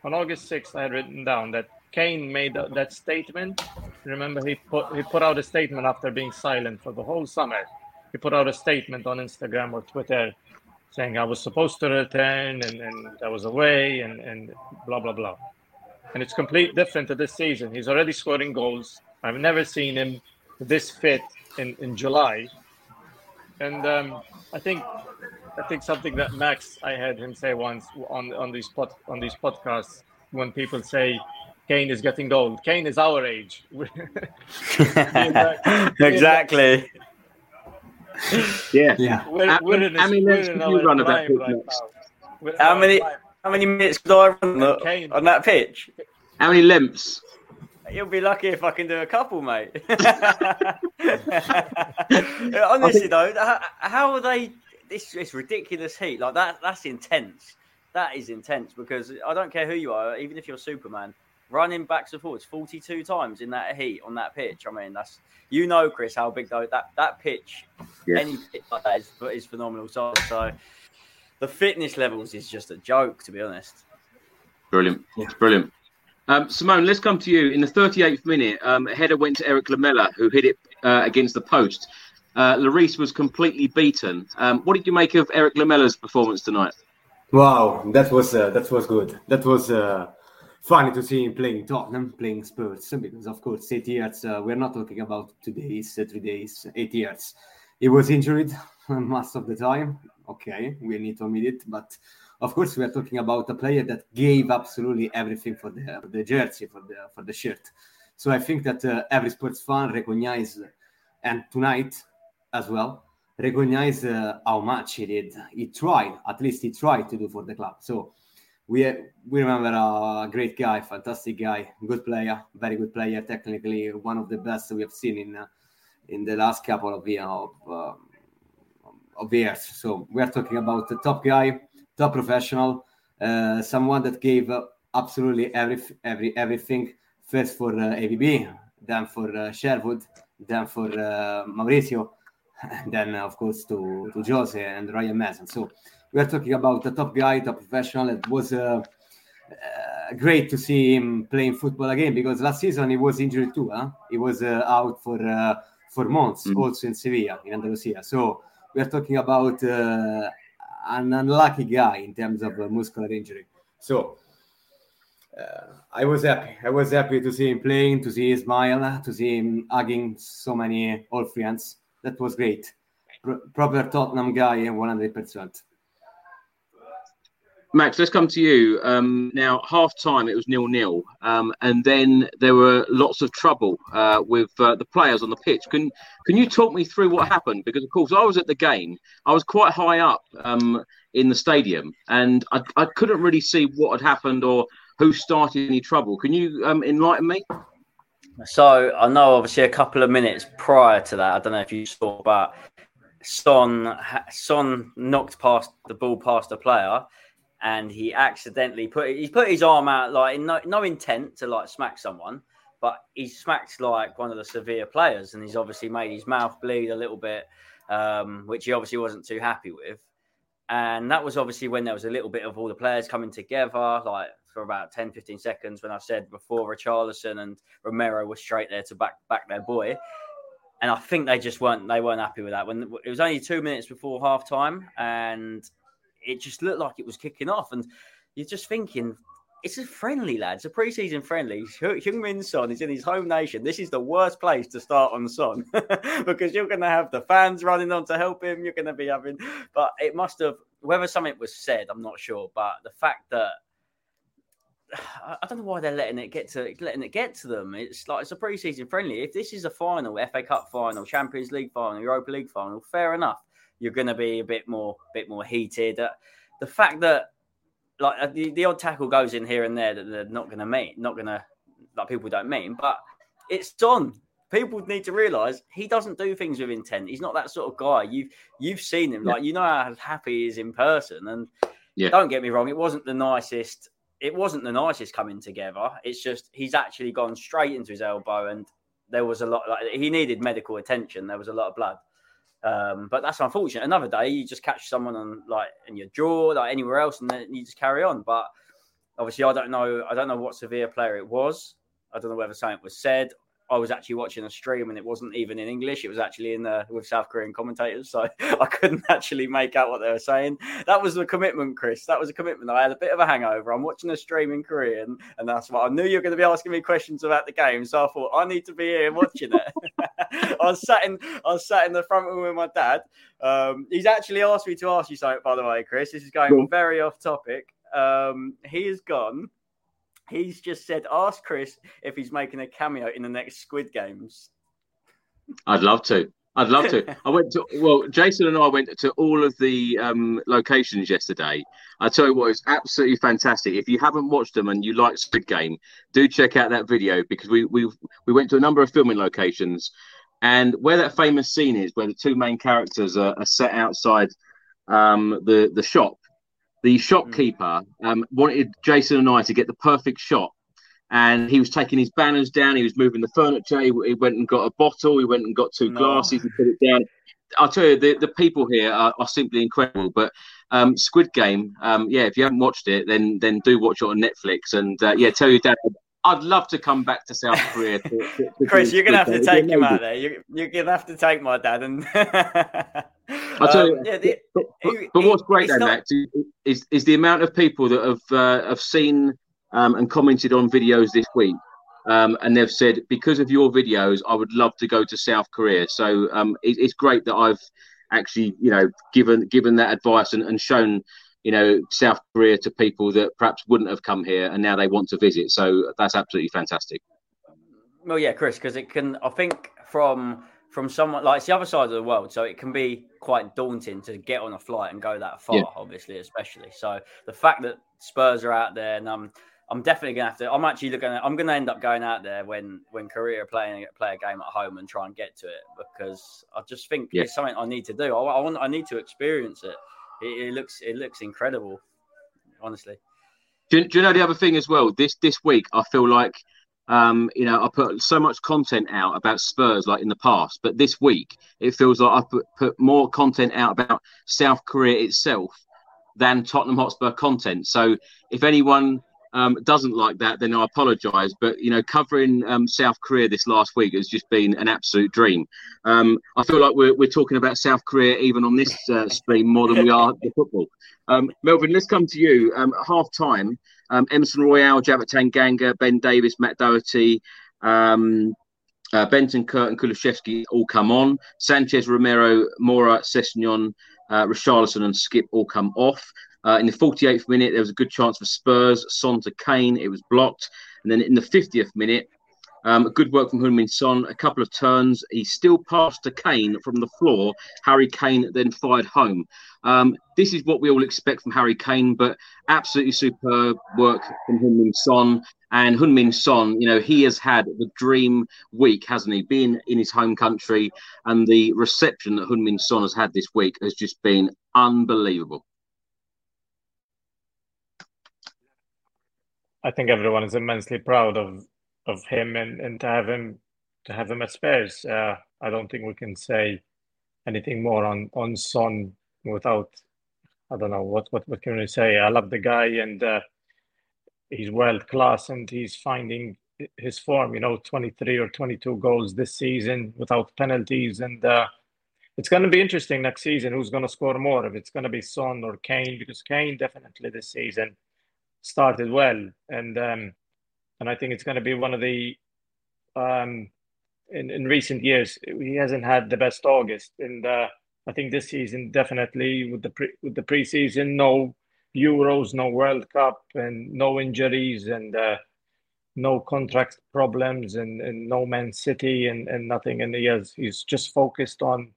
on August sixth, I had written down that Kane made that, statement. Remember, he put he put out a statement after being silent for the whole summer. He put out a statement on Instagram or Twitter saying I was supposed to return and, and I was away and, and blah blah blah. And it's completely different to this season. He's already scoring goals. I've never seen him this fit in, in July. And um, I think I think something that Max I had him say once on on these pod, on these podcasts when people say Kane is getting old. Kane is our age. exactly. Yeah, yeah. We're, we're in how many minutes could you run of that pitch? Right how many? How many minutes could I run on, on that pitch? How many limps? You'll be lucky if I can do a couple, mate. Honestly, though, how are they? This is ridiculous heat. Like that. That's intense. That is intense because I don't care who you are, even if you're Superman, running backs and forwards 42 times in that heat on that pitch. I mean, that's you know, Chris, how big though that that pitch, yeah. any pitch like that is, is phenomenal size. So the fitness levels is just a joke, to be honest. Brilliant. It's brilliant. Um, Simone, let's come to you. In the 38th minute, um, a header went to Erik Lamela, who hit it uh, against the post. Uh, Lloris was completely beaten. Um, what did you make of Erik Lamela's performance tonight? Wow, that was uh, that was good. That was uh, funny to see him playing Tottenham, playing Spurs, because of course eight years. Uh, we're not talking about two days, uh, three days, eight years. He was injured most of the time. Okay, we need to admit it, but of course we are talking about a player that gave absolutely everything for the for the jersey, for the for the shirt. So I think that uh, every sports fan recognize, and tonight as well, recognize uh, how much he did. He tried, at least he tried to do for the club. So we we remember a great guy, fantastic guy, good player, very good player, technically one of the best we have seen in uh, in the last couple of years of, uh, of years. So we are talking about a top guy, top professional, uh, someone that gave absolutely every every everything first for uh, AVB, then for uh, Sherwood, then for uh, Mauricio, and then of course to to Jose and Ryan Mason. So we are talking about a top guy, top professional. It was uh, uh, great to see him playing football again because last season he was injured too. Huh? He was uh, out for uh, for months, mm-hmm. also in Sevilla, in Andalusia. So we are talking about uh, an unlucky guy in terms of uh, muscular injury. So. I was happy. I was happy to see him playing, to see his smile, to see him hugging so many old friends. That was great. Pro- proper Tottenham guy, 100%. Max, let's come to you. Um, now, half time it was nil nil, um, and then there were lots of trouble uh, with uh, the players on the pitch. Can can you talk me through what happened? Because of course I was at the game. I was quite high up um, in the stadium, and I, I couldn't really see what had happened or who started any trouble. Can you um, enlighten me? So I know, obviously, a couple of minutes prior to that, I don't know if you saw, but Son Son knocked past the ball past a player and he accidentally put he put his arm out like no, no intent to like smack someone, but he smacked like one of the Sevilla players, and he's obviously made his mouth bleed a little bit, um, which he obviously wasn't too happy with. And that was obviously when there was a little bit of all the players coming together, like for about 10, 15 seconds when I said before Richarlison and Romero were straight there to back back their boy. And I think they just weren't they weren't happy with that. When it was only two minutes before half time and it just looked like it was kicking off. And you're just thinking, it's a friendly, lads. A preseason friendly. Heung-min Son is in his home nation. This is the worst place to start on Son because you're going to have the fans running on to help him. You're going to be having, but it must have whether something was said. I'm not sure, but the fact that I don't know why they're letting it get to letting it get to them. It's like it's a preseason friendly. If this is a final, FA Cup final, Champions League final, Europa League final, fair enough. You're going to be a bit more, bit more heated. Uh, the fact that like uh, the, the odd tackle goes in here and there that they're not going to mean, not going to like people don't mean, but it's done. People need to realise he doesn't do things with intent. He's not that sort of guy. You've you've seen him, like you know how happy he is in person. And yeah. don't get me wrong, it wasn't the nicest. It wasn't the nicest coming together. It's just he's actually gone straight into his elbow, and there was a lot. Like he needed medical attention. There was a lot of blood. Um, but that's unfortunate. Another day, you just catch someone on like in your jaw, like anywhere else, and then you just carry on. But obviously, I don't know. I don't know what Sevilla player it was. I don't know whether something was said I was actually watching a stream and it wasn't even in English. It was actually in the with South Korean commentators, so I couldn't actually make out what they were saying. That was a commitment, Chris. That was a commitment. I had a bit of a hangover. I'm watching a stream in Korean, and that's what I knew you were going to be asking me questions about the game. So I thought I need to be here watching it. I was sat in I was sat in the front room with my dad. Um, he's actually asked me to ask you something, by the way, Chris. This is going cool. very off topic. Um, he has gone He's just said, ask Chris if he's making a cameo in the next Squid Games. I'd love to. I'd love to. I went to well, Jason and I went to all of the um, locations yesterday. I tell you what, it's absolutely fantastic. If you haven't watched them and you like Squid Game, do check out that video because we we we went to a number of filming locations, and where that famous scene is, where the two main characters are, are set outside um, the the shop, the shopkeeper um, wanted Jason and I to get the perfect shot. And he was taking his banners down. He was moving the furniture. He, he went and got a bottle. He went and got two no. glasses and put it down. I'll tell you, the, the people here are, are simply incredible. But um, Squid Game, um, yeah, if you haven't watched it, then then do watch it on Netflix. And uh, yeah, tell your dad I'd love to come back to South Korea. To, to, to Chris, you're gonna have to take him out there. You're, you're gonna have to take my dad and. I'll tell you. Um, yeah, the, but, but, but, what's great though, not... Max, is is the amount of people that have uh, have seen um, and commented on videos this week, um, and they've said because of your videos, I would love to go to South Korea. So um, it, it's great that I've actually, you know, given given that advice and, and shown you know South Korea to people that perhaps wouldn't have come here and now they want to visit. So that's absolutely fantastic. Well, yeah, Chris, because it can. I think from from someone like it's the other side of the world, so it can be quite daunting to get on a flight and go that far. Yeah. Obviously, especially so the fact that Spurs are out there and um. I'm definitely gonna have to. I'm actually looking. At, I'm gonna end up going out there when when Korea playing play a game at home and try and get to it because I just think yeah. it's something I need to do. I, I want. I need to experience it. It, it looks it looks incredible, honestly. Do, do, you know the other thing as well? This this week, I feel like um, you know I put so much content out about Spurs like in the past, but this week it feels like I put, put more content out about South Korea itself than Tottenham Hotspur content. So if anyone um, doesn't like that, then I apologise. But you know, covering um, South Korea this last week has just been an absolute dream. Um, I feel like we're, we're talking about South Korea even on this uh, stream more than we are the football. Um, Melvyn, let's come to you. Um, half time, um, Emerson Royal, Japhet Tanganga, Ben Davies, Matt Doherty. Uh, Bentancur and Kulusevski all come on. Sanchez, Romero, Mora, Sessegnon, uh, Richarlison, and Skipp all come off. Uh, in the 48th minute, there was a good chance for Spurs. Son to Kane, it was blocked. And then in the 50th minute, um, good work from Heung-min Son. A couple of turns. He still passed to Kane from the floor. Harry Kane then fired home. Um, this is what we all expect from Harry Kane, but absolutely superb work from Heung-min Son. And Heung-min Son, you know, he has had the dream week, hasn't he? Being in his home country, and the reception that Heung-min Son has had this week has just been unbelievable. I think everyone is immensely proud of of him and, and to have him to have him at Spurs. Uh, I don't think we can say anything more on on Son without I don't know what what what can we say. I love the guy and uh, he's world class and he's finding his form. You know, twenty three or twenty two goals this season without penalties and. Uh, it's going to be interesting next season who's going to score more if it's going to be Son or Kane because Kane definitely this season started well and um, and I think it's going to be one of the um, in in recent years he hasn't had the best August and uh, I think this season definitely with the pre, with the preseason no Euros no World Cup and no injuries and uh, no contract problems and, and no Man City and, and nothing and he has he's just focused on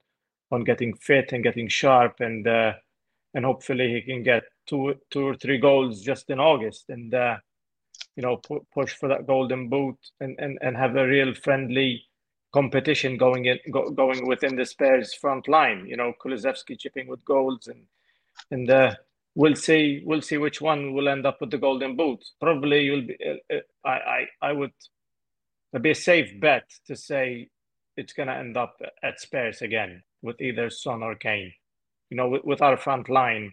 on getting fit and getting sharp, and uh, and hopefully he can get two two or three goals just in August, and uh, you know pu- push for that golden boot and, and, and have a real friendly competition going in go, going within the Spurs front line. You know Kulusevski chipping with goals and and uh, we'll see we'll see which one will end up with the golden boot. Probably you'll be uh, uh I, I I would it'd be a safe bet to say it's going to end up at Spurs again with either Son or Kane. You know, with, with our front line,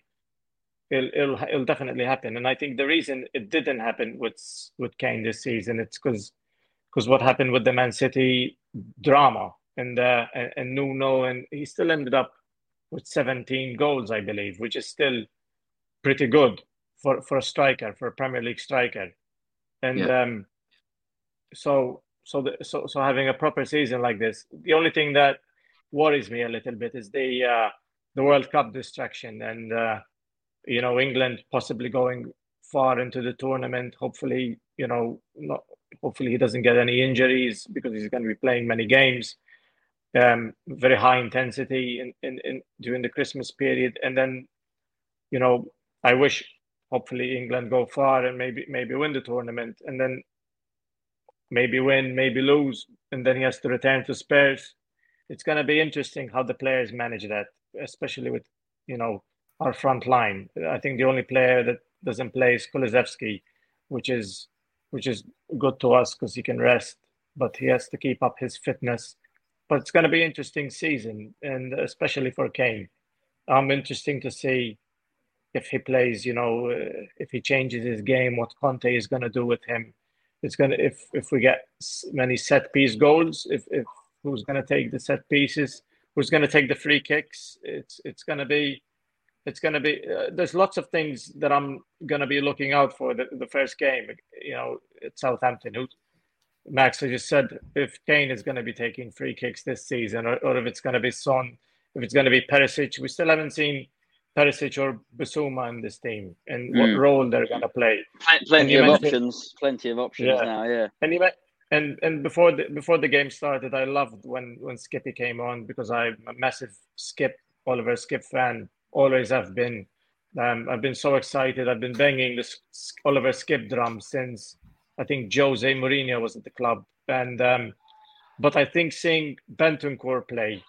it'll, it'll it'll definitely happen. And I think the reason it didn't happen with with Kane this season, it's because because what happened with the Man City drama and uh, and, and Nuno, and he still ended up with 17 goals, I believe, which is still pretty good for for a striker, for a Premier League striker. And yeah. um, so so the, so so having a proper season like this, the only thing that worries me a little bit is the uh, the World Cup distraction and uh, you know England possibly going far into the tournament. Hopefully, you know, not, hopefully he doesn't get any injuries because he's going to be playing many games. Um, very high intensity in, in, in during the Christmas period, and then you know I wish hopefully England go far and maybe maybe win the tournament, and then maybe win, maybe lose, and then he has to return to Spurs it's going to be interesting how the players manage that, especially with you know our front line. I think the only player that doesn't play is Kulusevski, which is which is good to us because he can rest, but he has to keep up his fitness. But it's going to be interesting season, and especially for Kane, I'm interesting to see if he plays. You know, uh, if he changes his game, what Conte is going to do with him. It's gonna if if we get many set piece goals, if if who's going to take the set pieces, who's going to take the free kicks. It's it's going to be it's going to be uh, there's lots of things that I'm going to be looking out for the, the first game. You know, at Southampton. Who, Max, I just said if Kane is going to be taking free kicks this season, or, or if it's going to be Son, if it's going to be Perisic, we still haven't seen Perisic or Bissouma in this team and mm. what role they're going to play. Plenty of options. Plenty of options yeah. now. Yeah. And you and and before the before the game started, I loved when when Skippy came on because I'm a massive Skipp Oliver Skipp fan. Always have been. Um, I've been so excited. I've been banging this Oliver Skipp drum since I think Jose Mourinho was at the club. And um, but I think seeing Bentancur play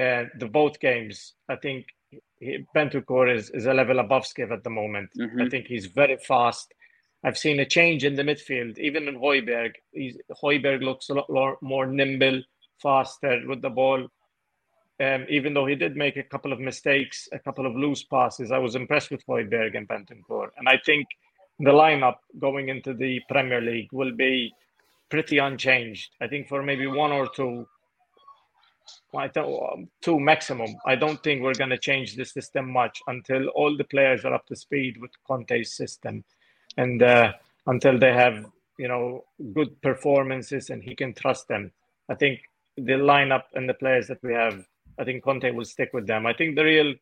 uh, the both games, I think he, Bentancur is, is a level above Skipp at the moment. Mm-hmm. I think he's very fast. I've seen a change in the midfield, even in Højbjerg. He's, Højbjerg looks a lot more nimble, faster with the ball. Um, even though he did make a couple of mistakes, a couple of loose passes, I was impressed with Højbjerg and Bentancur. And I think the lineup going into the Premier League will be pretty unchanged. I think for maybe one or two, I two maximum. I don't think we're going to change the system much until all the players are up to speed with Conte's system and uh, until they have you know good performances and he can trust them. I think the lineup and the players that we have, I think Conte will stick with them. I think the real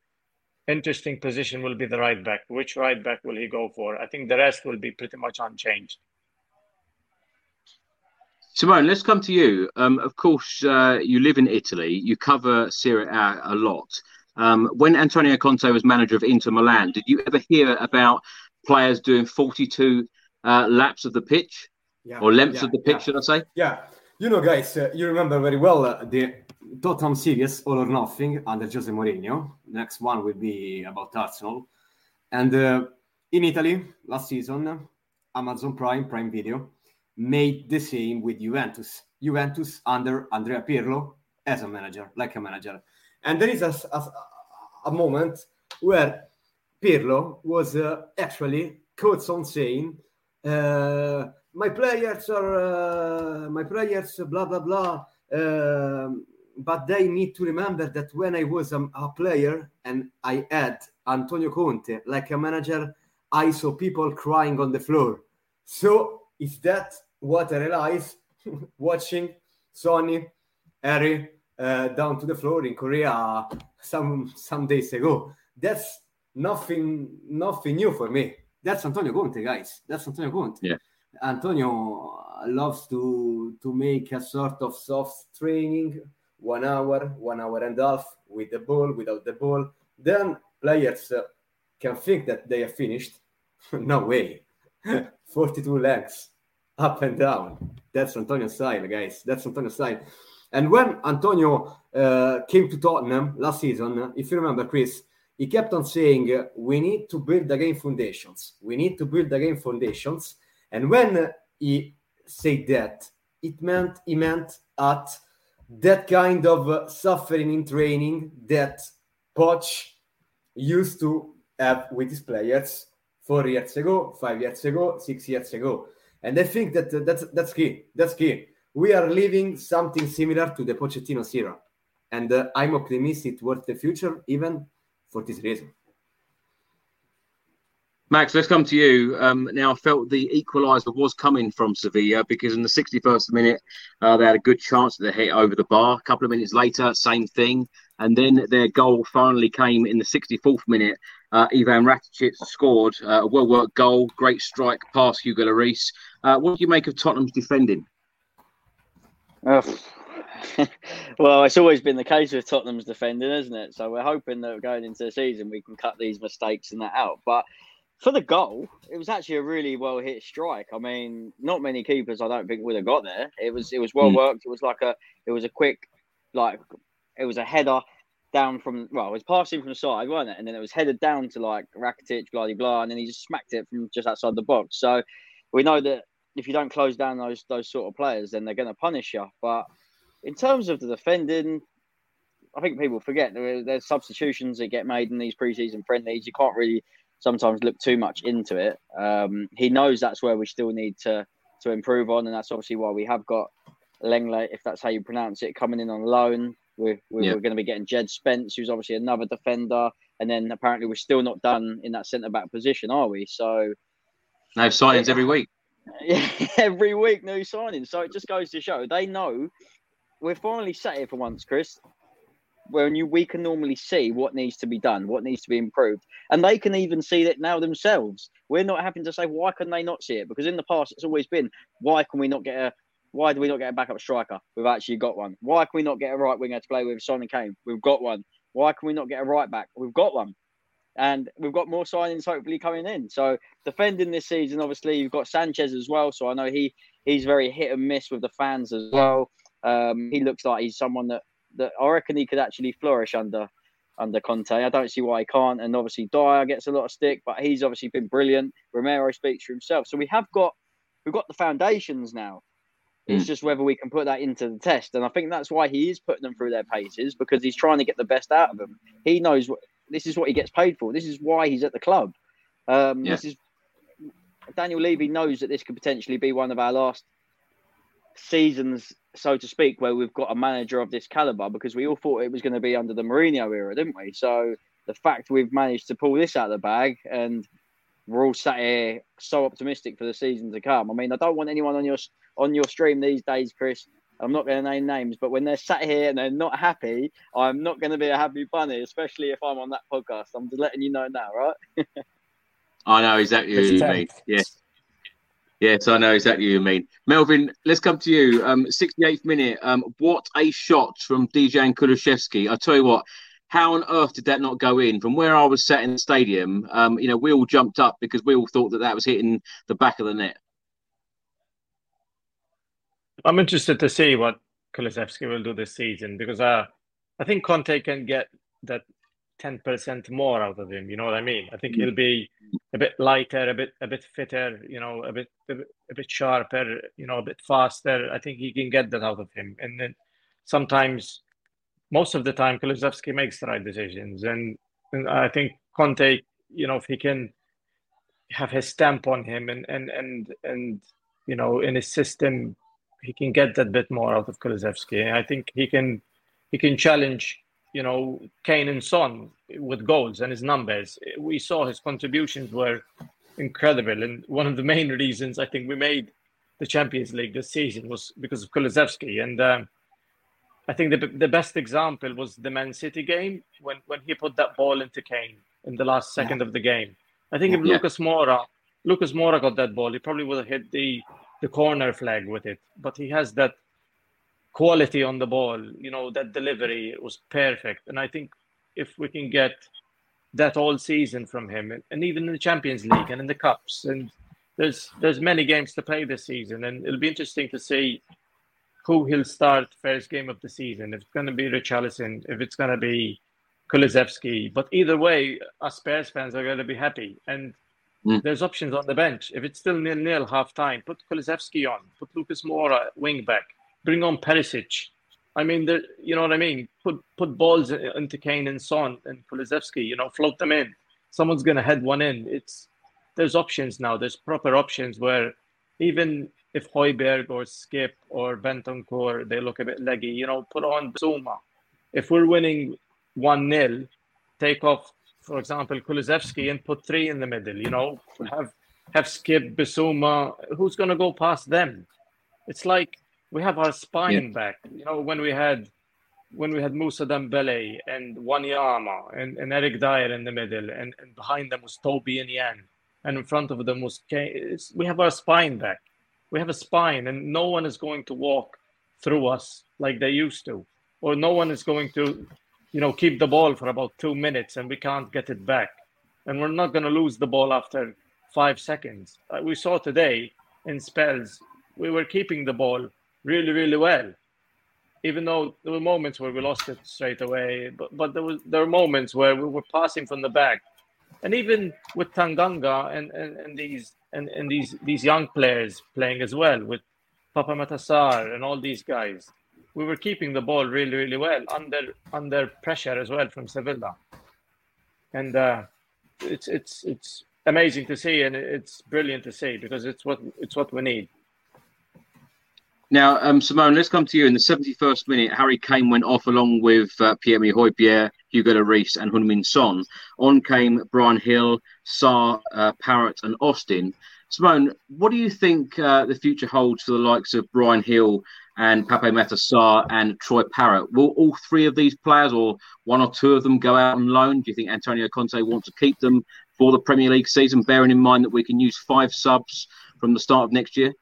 interesting position will be the right back. Which right back will he go for? I think the rest will be pretty much unchanged. Simone, let's come to you. Um, of course, uh, you live in Italy. You cover Serie A a lot. Um, when Antonio Conte was manager of Inter Milan, did you ever hear about players doing 42 uh, laps of the pitch yeah, or lengths yeah, of the pitch, yeah. should I say? Yeah. You know, guys, uh, you remember very well uh, the Tottenham series, All or Nothing, under Jose Mourinho. Next one will be about Arsenal. And uh, in Italy, last season, Amazon Prime, Prime Video, made the same with Juventus. Juventus under Andrea Pirlo as a manager, like a manager. And there is a, a, a moment where Pirlo was uh, actually caught on saying, uh, "My players are uh, my players, blah blah blah." Um, but they need to remember that when I was a, a player and I had Antonio Conte like a manager, I saw people crying on the floor. So is that what I realized watching Sonny, Harry uh, down to the floor in Korea some some days ago? That's nothing nothing new for me. That's Antonio Conte, guys. That's Antonio Conte. Yeah. Antonio loves to to make a sort of soft training, one hour, one hour and a half with the ball, without the ball. Then players uh, can think that they are finished. no way. 42 legs up and down. That's Antonio's style, guys. That's Antonio's style. And when Antonio uh, came to Tottenham last season, if you remember, Chris, he kept on saying, We need to build again foundations. We need to build again foundations. And when he said that, it meant he meant at that kind of uh, suffering in training that Poch used to have with his players four years ago, five years ago, six years ago. And I think that uh, that's that's key. That's key. We are living something similar to the Pochettino era, and uh, I'm optimistic towards the future, even for this reason. Max, let's come to you. Um, now, I felt the equaliser was coming from Sevilla because in the 61st minute, uh, they had a good chance to hit over the bar. A couple of minutes later, same thing. And then their goal finally came in the 64th minute. Uh, Ivan Rakitic scored uh, a well worked goal, great strike past Hugo Lloris. Uh, what do you make of Tottenham's defending? well, it's always been the case with Tottenham's defending, isn't it? So we're hoping that going into the season we can cut these mistakes and that out. But for the goal, it was actually a really well hit strike. I mean, not many keepers I don't think would have got there. It was it was well mm. worked. It was like a it was a quick like it was a header down from well, it was passing from the side, wasn't it? And then it was headed down to like Rakitic, blah blah blah, and then he just smacked it from just outside the box. So we know that if you don't close down those those sort of players, then they're going to punish you. But in terms of the defending, I think people forget there, there's substitutions that get made in these preseason friendlies. You can't really sometimes look too much into it. Um, he knows that's where we still need to to improve on, and that's obviously why we have got Lenglet, if that's how you pronounce it, coming in on loan. We're, we're, yeah. we're going to be getting Jed Spence, who's obviously another defender, and then apparently we're still not done in that centre back position, are we? So, no signings every week. Yeah, every week, new signings. So it just goes to show they know we're finally sat here for once, Chris when you we can normally see what needs to be done, what needs to be improved, and they can even see that now themselves. We're not having to say why can they not see it because in the past it's always been why can we not get a why do we not get a backup striker? We've actually got one. Why can we not get a right winger to play with and Kane? We've got one. Why can we not get a right back? We've got one. And we've got more signings hopefully coming in. So defending this season, obviously you've got Sanchez as well. So I know he he's very hit and miss with the fans as well. Um, he looks like he's someone that that I reckon he could actually flourish under under Conte. I don't see why he can't. And obviously Dier gets a lot of stick, but he's obviously been brilliant. Romero speaks for himself. So we have got we've got the foundations now. It's mm. just whether we can put that into the test. And I think that's why he is putting them through their paces because he's trying to get the best out of them. He knows what this is what he gets paid for. This is why he's at the club. Um, yeah. This is Daniel Levy knows that this could potentially be one of our last seasons so to speak, where we've got a manager of this caliber because we all thought it was going to be under the Mourinho era, didn't we? So the fact we've managed to pull this out of the bag and we're all sat here so optimistic for the season to come. I mean, I don't want anyone on your on your stream these days, Chris. I'm not going to name names, but when they're sat here and they're not happy, I'm not going to be a happy bunny, especially if I'm on that podcast. I'm just letting you know now, right? I know exactly who you mean. Yes. Yes, I know exactly what you mean. Melvyn, let's come to you. Um, 68th minute. Um, what a shot from Dejan Kulusevski. I tell you what, how on earth did that not go in? From where I was sat in the stadium, um, you know, we all jumped up because we all thought that that was hitting the back of the net. I'm interested to see what Kulusevski will do this season because uh, I think Conte can get that 10% more out of him. You know what I mean? I think he'll be a bit lighter, a bit a bit fitter, you know, a bit, a bit a bit sharper, you know, a bit faster. I think he can get that out of him. And then sometimes, most of the time, Kulusevski makes the right decisions. And, and I think Conte, you know, if he can have his stamp on him and and and and you know in his system, he can get that bit more out of Kulusevski. I think he can he can challenge you know Kane and Son with goals and his numbers. We saw his contributions were incredible, and one of the main reasons I think we made the Champions League this season was because of Kulusevski. And um, I think the the best example was the Man City game when when he put that ball into Kane in the last second yeah. of the game. I think if yeah. Lucas Moura Lucas Moura got that ball, he probably would have hit the the corner flag with it. But he has that quality on the ball. You know that delivery was perfect, and I think if we can get that all season from him, and even in the Champions League and in the cups, and there's there's many games to play this season, and it'll be interesting to see who he'll start first game of the season. If it's going to be Richarlison, if it's going to be Kulusevski, but either way, us Spurs fans are going to be happy, and mm. there's options on the bench. If it's still nil nil half time, put Kulusevski on, put Lucas Moura wing back, bring on Perisic I mean, you know what I mean? Put put balls into Kane and Son and Kulusevski. You know, float them in. Someone's gonna head one in. It's there's options now. There's proper options where even if Højbjerg or Skipp or Bentancur they look a bit leggy, you know, put on Zuma. If we're winning one 0 take off, for example, Kulusevski and put three in the middle. You know, have have Skipp, Bissouma. Who's gonna go past them? It's like we have our spine yeah. back. You know, when we had when we had Moussa Dembele and Wanyama and, and Eric Dier in the middle, and, and behind them was Toby and Jan, and in front of them was Kane. we have our spine back. We have a spine, and no one is going to walk through us like they used to, or no one is going to, you know, keep the ball for about two minutes and we can't get it back, and we're not going to lose the ball after five seconds. Uh, we saw today in spells we were keeping the ball really, really well. Even though there were moments where we lost it straight away, but but there was there were moments where we were passing from the back, and even with Tanganga and, and, and these and, and these these young players playing as well with Pape Sarr and all these guys, we were keeping the ball really really well under under pressure as well from Sevilla, and uh, it's it's it's amazing to see and it's brilliant to see because it's what it's what we need. Now, um, Simone, let's come to you. In the 71st minute, Harry Kane went off along with uh, Pierre-Emile Højbjerg, Hugo Lloris and Heung-min Son. On came Bryan Gil, Sarr, uh, Parrott and Austin. Simone, what do you think uh, the future holds for the likes of Bryan Gil and Pape Matar Sarr and Troy Parrott? Will all three of these players or one or two of them go out on loan? Do you think Antonio Conte wants to keep them for the Premier League season, bearing in mind that we can use five subs from the start of next year?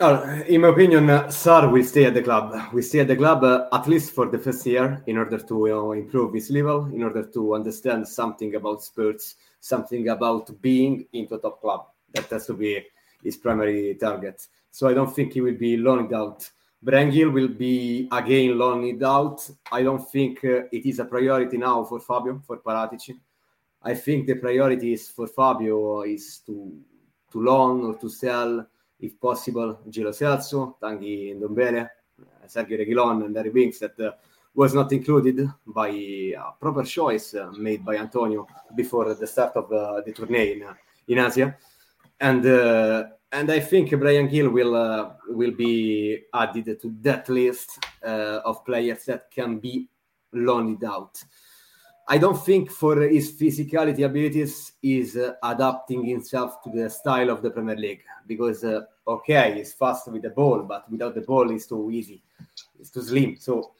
In my opinion, Sarr will stay at the club. We stay at the club uh, at least for the first year in order to know, improve his level, in order to understand something about sports, something about being into a top club. That has to be his primary target. So I don't think he will be loaned out. Bryan Gil will be again loaned out. I don't think uh, it is a priority now for Fabio, for Paratici. I think the priority is for Fabio is to to loan or to sell if possible, Gio Celso, Tanguy Ndombele, Sergio Reguilon, and Harry Winks that uh, was not included by a proper choice uh, made by Antonio before the start of uh, the tourney in, uh, in Asia. And uh, and I think Bryan Gil will uh, will be added to that list of players that can be loaned out. I don't think for his physicality abilities is uh, adapting himself to the style of the Premier League. Because uh, okay, he's fast with the ball, but without the ball, it's too easy, it's too slim. So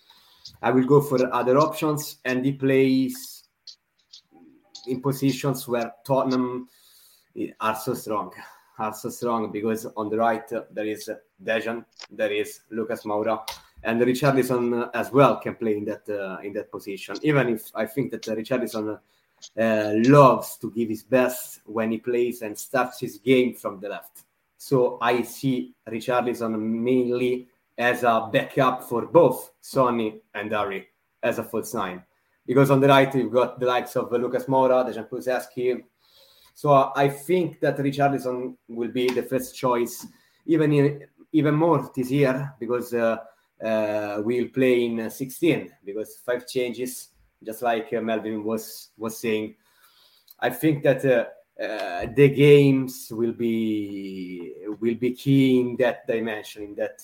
I will go for other options, and he plays in positions where Tottenham are so strong, are so strong. Because on the right uh, there is Dejan, there is Lucas Moura and Richarlison uh, as well can play in that uh, in that position. Even if I think that uh, Richarlison uh, loves to give his best when he plays and starts his game from the left. So I see Richarlison mainly as a backup for both Sonny and Harry as a false nine. Because on the right you've got the likes of Lucas Moura, Dejan Kulusevski. So I think that Richarlison will be the first choice even in, even more this year because uh, uh, we'll play in 16 because five changes, just like uh, Melvyn was was saying. I think that uh, uh, the games will be will be key in that dimension in that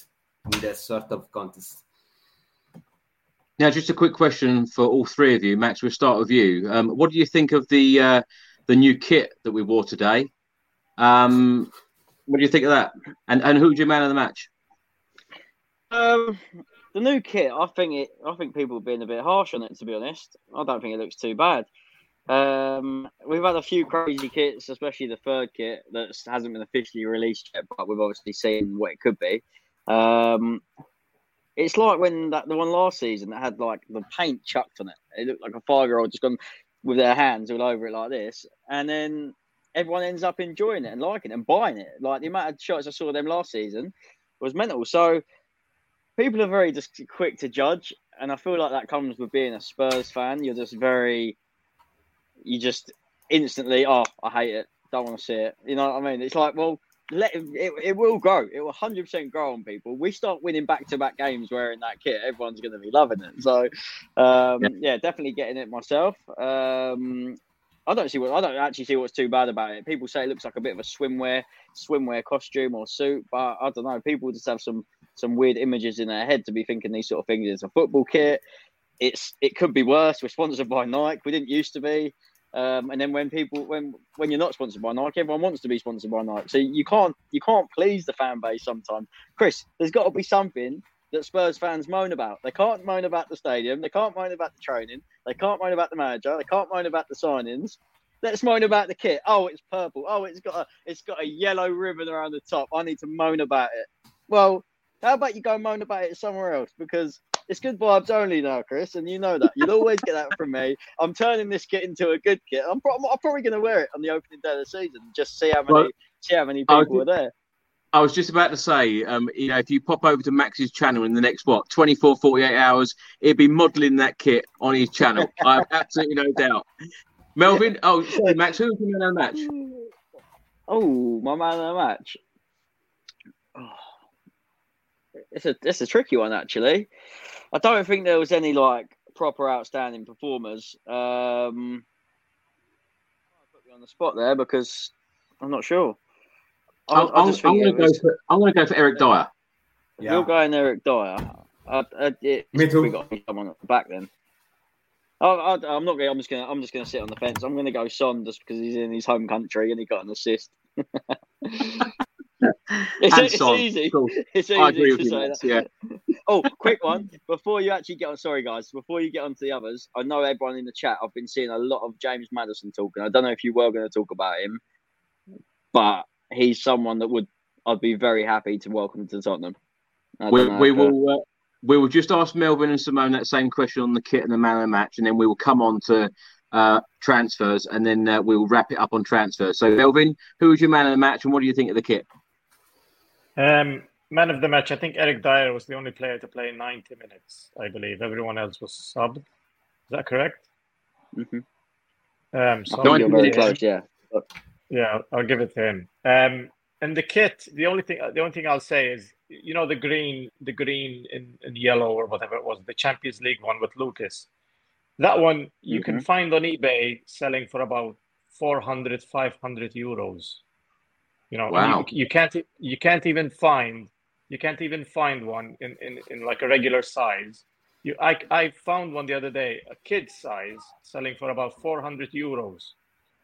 in that sort of contest. Now, just a quick question for all three of you. Max, we'll start with you. Um, what do you think of the uh, the new kit that we wore today? Um, what do you think of that? And and who's your man of the match? Um, the new kit, I think it. I think people have been a bit harsh on it. To be honest, I don't think it looks too bad. Um, we've had a few crazy kits, especially the third kit that hasn't been officially released yet, but we've obviously seen what it could be. Um, it's like when that the one last season that had like the paint chucked on it. It looked like a five year old just gone with their hands all over it like this, and then everyone ends up enjoying it and liking it and buying it. Like the amount of shots I saw them last season was mental. So people are very just quick to judge, and I feel like that comes with being a Spurs fan. You're just very you just instantly, oh, I hate it, don't want to see it. You know what I mean? It's like, well, let it, it, it will grow. It will 100% grow on people. We start winning back to back games wearing that kit, everyone's going to be loving it. So, um, yeah. yeah. definitely getting it myself. Um, I don't see what I don't actually see what's too bad about it. People say it looks like a bit of a swimwear swimwear costume or suit, but I don't know. People just have some some weird images in their head to be thinking these sort of things. It's a football kit. It's it could be worse. We're sponsored by Nike. We didn't used to be. Um, and then when people when when you're not sponsored by Nike, everyone wants to be sponsored by Nike. So you can't you can't please the fan base sometimes. Chris, there's got to be something that Spurs fans moan about. They can't moan about the stadium. They can't moan about the training. They can't moan about the manager. They can't moan about the signings. Let's moan about the kit. Oh, it's purple. Oh, it's got a it's got a yellow ribbon around the top. I need to moan about it. Well, how about you go moan about it somewhere else? Because it's good vibes only now, Chris, and you know that. You'll always get that from me. I'm turning this kit into a good kit. I'm, pro- I'm probably going to wear it on the opening day of the season. Just see how many well, see how many people are there. I was just about to say, um, you know, if you pop over to Max's channel in the next what 24, 48 hours, he'll be modelling that kit on his channel. I have absolutely no doubt. Melvyn, oh, sorry, Max, who's the man of the match? Oh, my man of the match. Oh, it's a it's a tricky one actually. I don't think there was any like proper outstanding performers. Um, put me on the spot there because I'm not sure. I'm, I'm, I'm going to go for I'm going to go for Eric Dier. Yeah. You're going Eric Dier. I, I, it, Me too. We got someone at the back then. I, am not going. I'm just gonna. I'm just going to sit on the fence. I'm going to go Son just because he's in his home country and he got an assist. it's, it's easy. Cool. It's easy I agree with you, that. Yeah. oh, quick one before you actually get on. Sorry, guys. Before you get on to the others, I know everyone in the chat. I've been seeing a lot of James Maddison talking. I don't know if you were going to talk about him, but he's someone that would I'd be very happy to welcome to Tottenham. We, we will. Uh, we will just ask Melvyn and Simone that same question on the kit and the man of the match, and then we will come on to uh, transfers, and then uh, we will wrap it up on transfers. So, Melvyn, who was your man of the match, and what do you think of the kit? Um, man of the match, I think Eric Dier was the only player to play 90 minutes, I believe. Everyone else was subbed. Is that correct? Mm-hmm. Um, so you're very close, yeah. Yeah, I'll give it to him. Um, and the kit, the only thing, the only thing I'll say is, you know, the green, the green and, and yellow or whatever it was, the Champions League one with Lucas. That one you mm-hmm. can find on eBay selling for about 400, 500 euros. You know, wow. you, you can't you can't even find you can't even find one in, in, in like a regular size. You, I, I found one the other day, a kid size, selling for about 400 euros.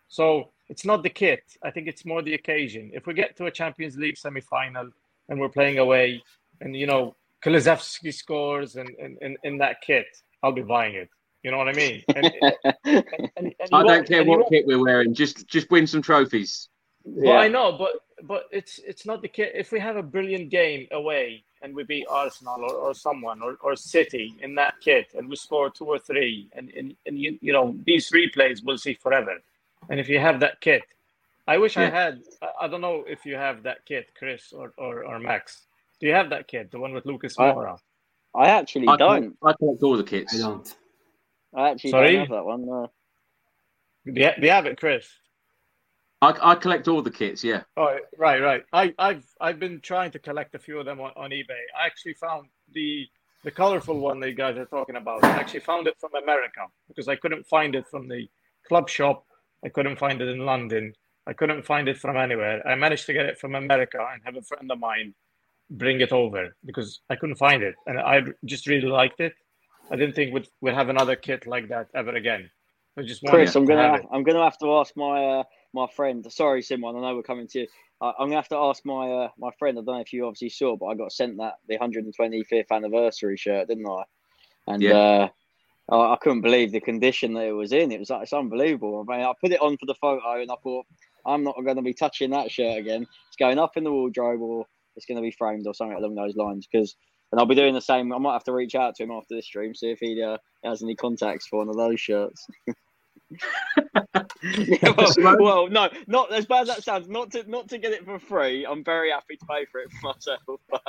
So it's not the kit. I think it's more the occasion. If we get to a Champions League semi-final and we're playing away, and you know Kulusevski scores and in and, and, that kit, I'll be buying it. You know what I mean? And, and, I don't care what kit we're wearing. Just just win some trophies. Yeah. Well, I know, but but it's it's not the case. If we have a brilliant game away and we beat Arsenal or, or someone or, or City in that kit and we score two or three and, and, and you, you know these replays we'll see forever. And if you have that kit, I wish yeah. I had. I, I, don't know if you have that kit, Chris or, or, or Max. Do you have that kit, the one with Lucas Moura? I, I actually I don't. I collect all the kits. I don't. I actually Sorry? don't have that one. No. Do, you, do you have it, Chris? I, I collect all the kits. Yeah. Oh, right, right. I, I've I've been trying to collect a few of them on, on eBay. I actually found the the colorful one that you guys are talking about. I actually found it from America because I couldn't find it from the club shop. I couldn't find it in London. I couldn't find it from anywhere. I managed to get it from America and have a friend of mine bring it over because I couldn't find it, and I just really liked it. I didn't think we'd, we'd have another kit like that ever again. I just Chris, I'm gonna have I'm gonna have to ask my uh, my friend. Sorry, Simon, I know we're coming to you. I, am gonna have to ask my uh, my friend. I don't know if you obviously saw, but I got sent that the 125th anniversary shirt, didn't I? And yeah. uh, I, I, couldn't believe the condition that it was in. It was like it's unbelievable. I mean, I put it on for the photo, and I thought I'm not going to be touching that shirt again. It's going up in the wardrobe, or it's going to be framed, or something along those lines. Because and I'll be doing the same. I might have to reach out to him after this stream, see if he uh, has any contacts for one of those shirts. well, well, no, not as bad as that sounds. Not to not to get it for free. I'm very happy to pay for it for myself, but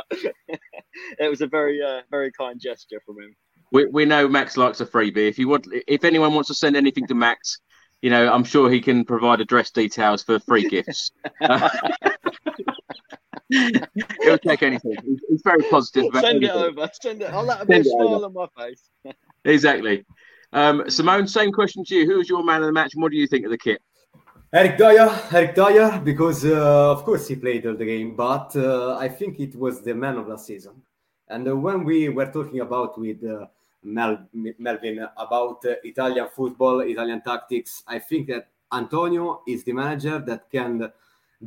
it was a very uh, very kind gesture from him. We, we know Max likes a freebie. If you want, if anyone wants to send anything to Max, you know, I'm sure he can provide address details for free gifts. He'll take anything. He's, very positive. About Send anything. it over. Send it. I'll let a bit smile on my face. exactly. Um, Simone, same question to you. Who was your man of the match, and what do you think of the kit? Eric Dier, Eric Dier, because uh, of course he played all the game, but uh, I think it was the man of last season. And uh, when we were talking about with uh, Mel, Melvyn about uh, Italian football, Italian tactics, I think that Antonio is the manager that can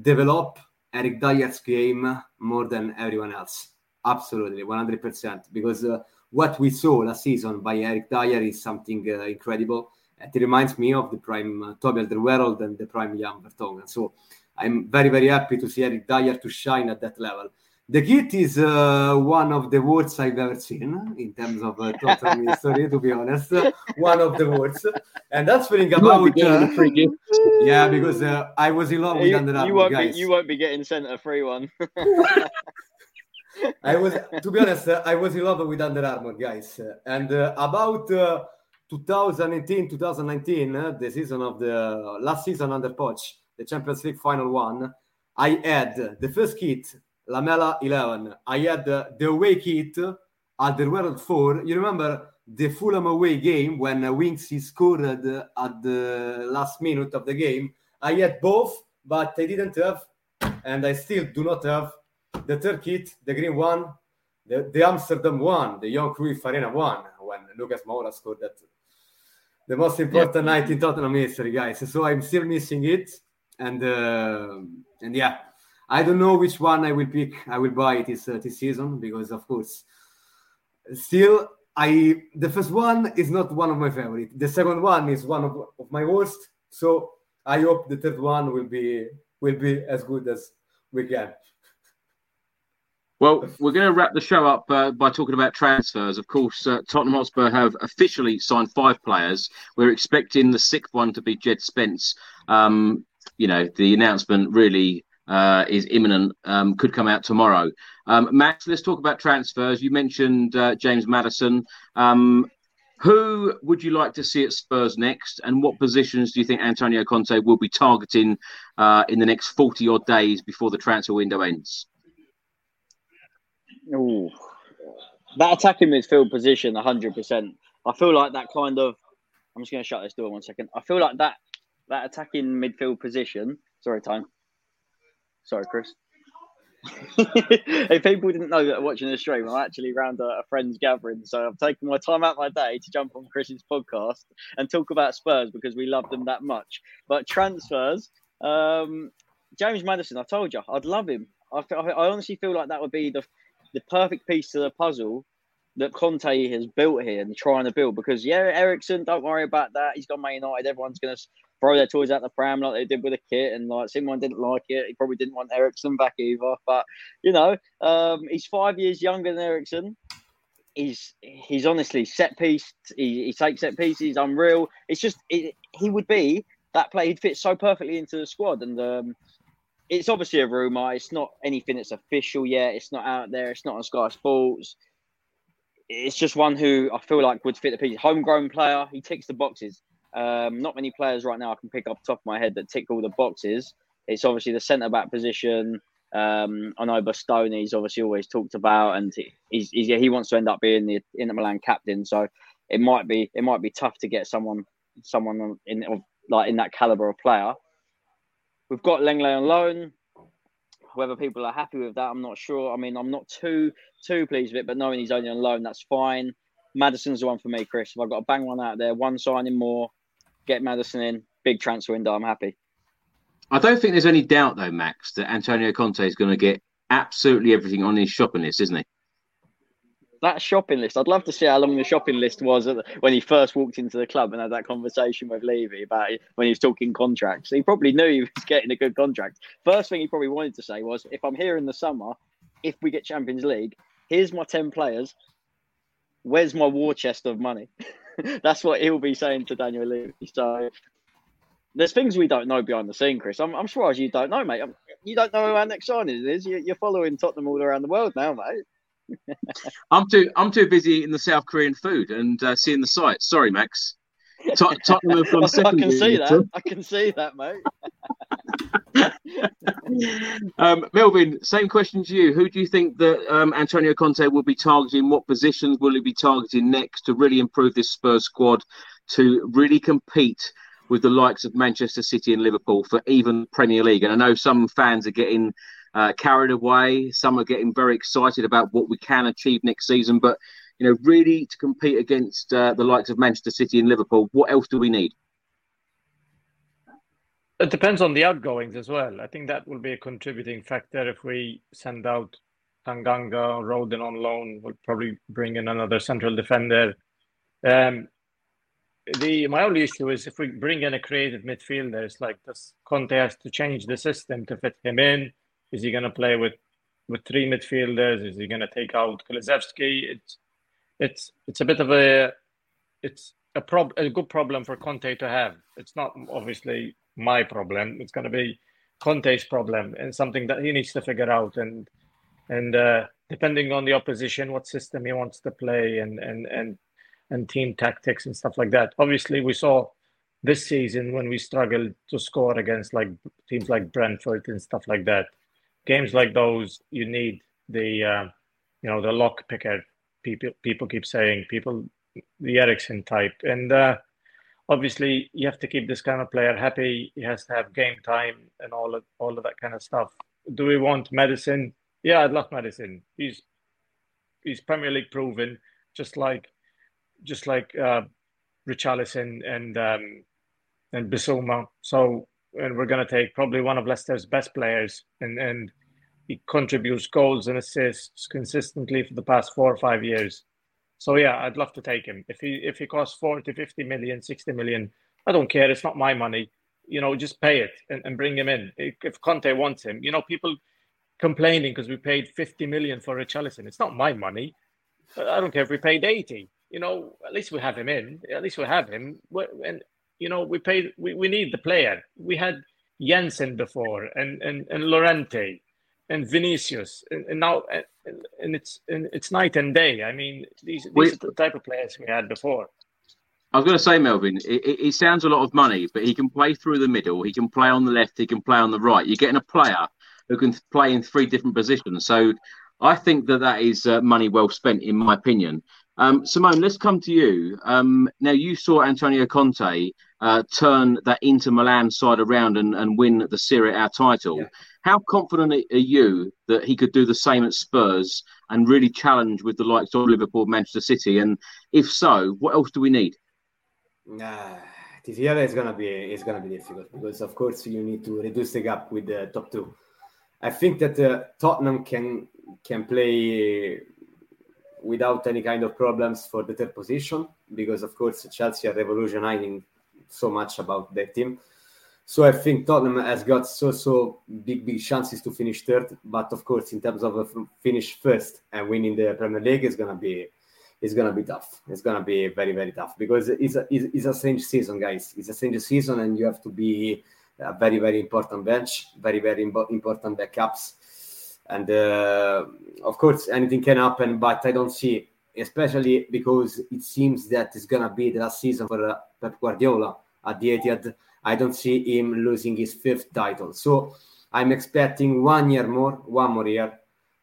develop Eric Dier's game more than everyone else. Absolutely, 100%. Because uh, what we saw last season by Eric Dier is something uh, incredible. It reminds me of the prime uh, Toby Alderweireld and the prime Jan Vertonghen. So I'm very, very happy to see Eric Dier to shine at that level. The kit is uh, one of the worst I've ever seen in terms of uh, total history, to be honest. one of the worst. And that's feeling about. Yeah, because uh, I was in love with you, Under Armour, you won't guys. Be, you won't be getting sent a free one. I was, to be honest, uh, I was in love with Under Armour, guys. And uh, about 2018, 2019, uh, the season of the last season under Poch, the Champions League final one, I had the first kit, Lamela 11. I had uh, the away kit at the World 4. You remember the Fulham away game when uh, Winksy scored at the last minute of the game? I had both, but I didn't have, and I still do not have the third kit, the green one, the, the Amsterdam one, the Johan Cruyff Arena one, when Lucas Moura scored that. The most important yep. night in Tottenham history, guys. So I'm still missing it, and uh, and yeah, I don't know which one I will pick. I will buy it this uh, this season because, of course, still I the first one is not one of my favorite. The second one is one of, of my worst. So I hope the third one will be will be as good as we can. Well, we're going to wrap the show up uh, by talking about transfers. Of course, uh, Tottenham Hotspur have officially signed five players. We're expecting the sixth one to be Jed Spence. Um, you know, the announcement really uh, is imminent, um, could come out tomorrow. Um, Max, let's talk about transfers. You mentioned uh, James Maddison. Um, who would you like to see at Spurs next, and what positions do you think Antonio Conte will be targeting uh, in the next 40 odd days before the transfer window ends? Ooh. That attacking midfield position, 100%. I feel like that kind of. I'm just going to shut this door one second. I feel like that that attacking midfield position. Sorry, time. Sorry, Chris. if people didn't know that watching the stream, I'm actually around a, a, friend's gathering, so I've taken my time out my day to jump on Chris's podcast and talk about Spurs because we love them that much. But transfers, um, James Maddison, I told you, I'd love him. I, I honestly feel like that would be the the perfect piece to the puzzle that Conte has built here and trying to build. Because yeah, Eriksen, don't worry about that. He's got Man United. Everyone's going to throw their toys out the pram like they did with a kit, and like someone didn't like it. He probably didn't want Eriksen back either. But you know, um, he's five years younger than Eriksen. He's he's honestly set piece. He, he takes set pieces. Unreal. It's just it, he would be that player. He'd fit so perfectly into the squad, and um, it's obviously a rumor. It's not anything that's official yet. It's not out there. It's not on Sky Sports. It's just one who I feel like would fit the piece. Homegrown player. He ticks the boxes. Um, not many players right now I can pick up top of my head that tick all the boxes. It's obviously the centre back position. Um, I know Bastoni's obviously always talked about, and he's, he's, he wants to end up being the Inter Milan captain. So it might be it might be tough to get someone someone in like in that caliber of player. We've got Lenglet on loan. Whether people are happy with that, I'm not sure. I mean, I'm not too too pleased with it, but knowing he's only on loan, that's fine. Maddison's the one for me, Chris. If I've got to bang one out there, one signing more, get Maddison in, big transfer window, I'm happy. I don't think there's any doubt, though, Max, that Antonio Conte is going to get absolutely everything on his shopping list, isn't he? That shopping list, I'd love to see how long the shopping list was when he first walked into the club and had that conversation with Levy about it, when he was talking contracts. He probably knew he was getting a good contract. First thing he probably wanted to say was, if I'm here in the summer, if we get Champions League, here's my 10 players. Where's my war chest of money? That's what he'll be saying to Daniel Levy. So there's things we don't know behind the scene, Chris. I'm, I'm sure as you don't know, mate. I'm, you don't know who our next signing is. You, are following Tottenham all around the world now, mate. I'm too I'm too busy eating the South Korean food and uh, seeing the sights. Sorry, Max. Tot- Tottenham have gone second. I can see that. I can see that, mate. um, Melvyn, same question to you. Who do you think that um, Antonio Conte will be targeting? What positions will he be targeting next to really improve this Spurs squad to really compete with the likes of Manchester City and Liverpool for even Premier League. And I know some fans are getting uh, carried away. Some are getting very excited about what we can achieve next season. But you know, really to compete against uh, the likes of Manchester City and Liverpool, what else do we need? It depends on the outgoings as well. I think that will be a contributing factor if we send out Tanganga, Rodon on loan. We'll probably bring in another central defender. Um, the my only issue is if we bring in a creative midfielder, it's like does Conte has to change the system to fit him in? Is he going to play with with three midfielders? Is he going to take out Kulusevski? It's it's it's a bit of a it's a prob a good problem for Conte to have. It's not obviously my problem. It's going to be Conte's problem and something that he needs to figure out. And and uh, depending on the opposition, what system he wants to play, and and and and team tactics and stuff like that. Obviously, we saw this season when we struggled to score against like teams like Brentford and stuff like that. Games like those, you need the uh, you know the lock picker. People people keep saying people the Eriksen type, and uh, obviously you have to keep this kind of player happy. He has to have game time and all of all of that kind of stuff. Do we want Maddison? Yeah, I'd love Maddison. He's he's Premier League proven, just like just like uh, Richarlison and um, and Bissouma. So, and we're going to take probably one of Leicester's best players, and and he contributes goals and assists consistently for the past four or five years. So yeah, I'd love to take him. If he if he costs 40, 50 million, 60 million, I don't care. It's not my money. You know, just pay it and, and bring him in. If Conte wants him, you know, people complaining because we paid 50 million for Richarlison. It's not my money. I don't care if we paid 80 you know, at least we have him in. At least we have him. And you know, we paid. We, we need the player. We had Janssen before, and and and Llorente, and Vinicius, and, and now and, and it's and it's night and day. I mean, these these we, are the type of players we had before. I was going to say, Melvyn, it, it, it, sounds a lot of money, but he can play through the middle. He can play on the left. He can play on the right. You're getting a player who can play in three different positions. So I think that that is uh, money well spent, in my opinion. Um, Simone, let's come to you. Um, now, you saw Antonio Conte uh, turn that Inter Milan side around and, and win the Serie A title. Yeah. How confident are you that he could do the same at Spurs and really challenge with the likes of Liverpool, Manchester City? And if so, what else do we need? Nah, this year is gonna be it's gonna be difficult because of course you need to reduce the gap with the top two. I think that uh, Tottenham can can play without any kind of problems for the third position because of course Chelsea are revolutionizing so much about their team. So I think Tottenham has got so so big big chances to finish third, but of course in terms of finish first and winning the Premier League is gonna be it's gonna be tough. It's gonna be very very tough because it's a it's a strange season, guys. It's a strange season, and you have to be a very very important bench, very very important backups and uh, of course anything can happen but i don't see especially because it seems that it's gonna be the last season for uh, pep guardiola at the Etihad. I don't see him losing his fifth title. So I'm expecting one year more, one more year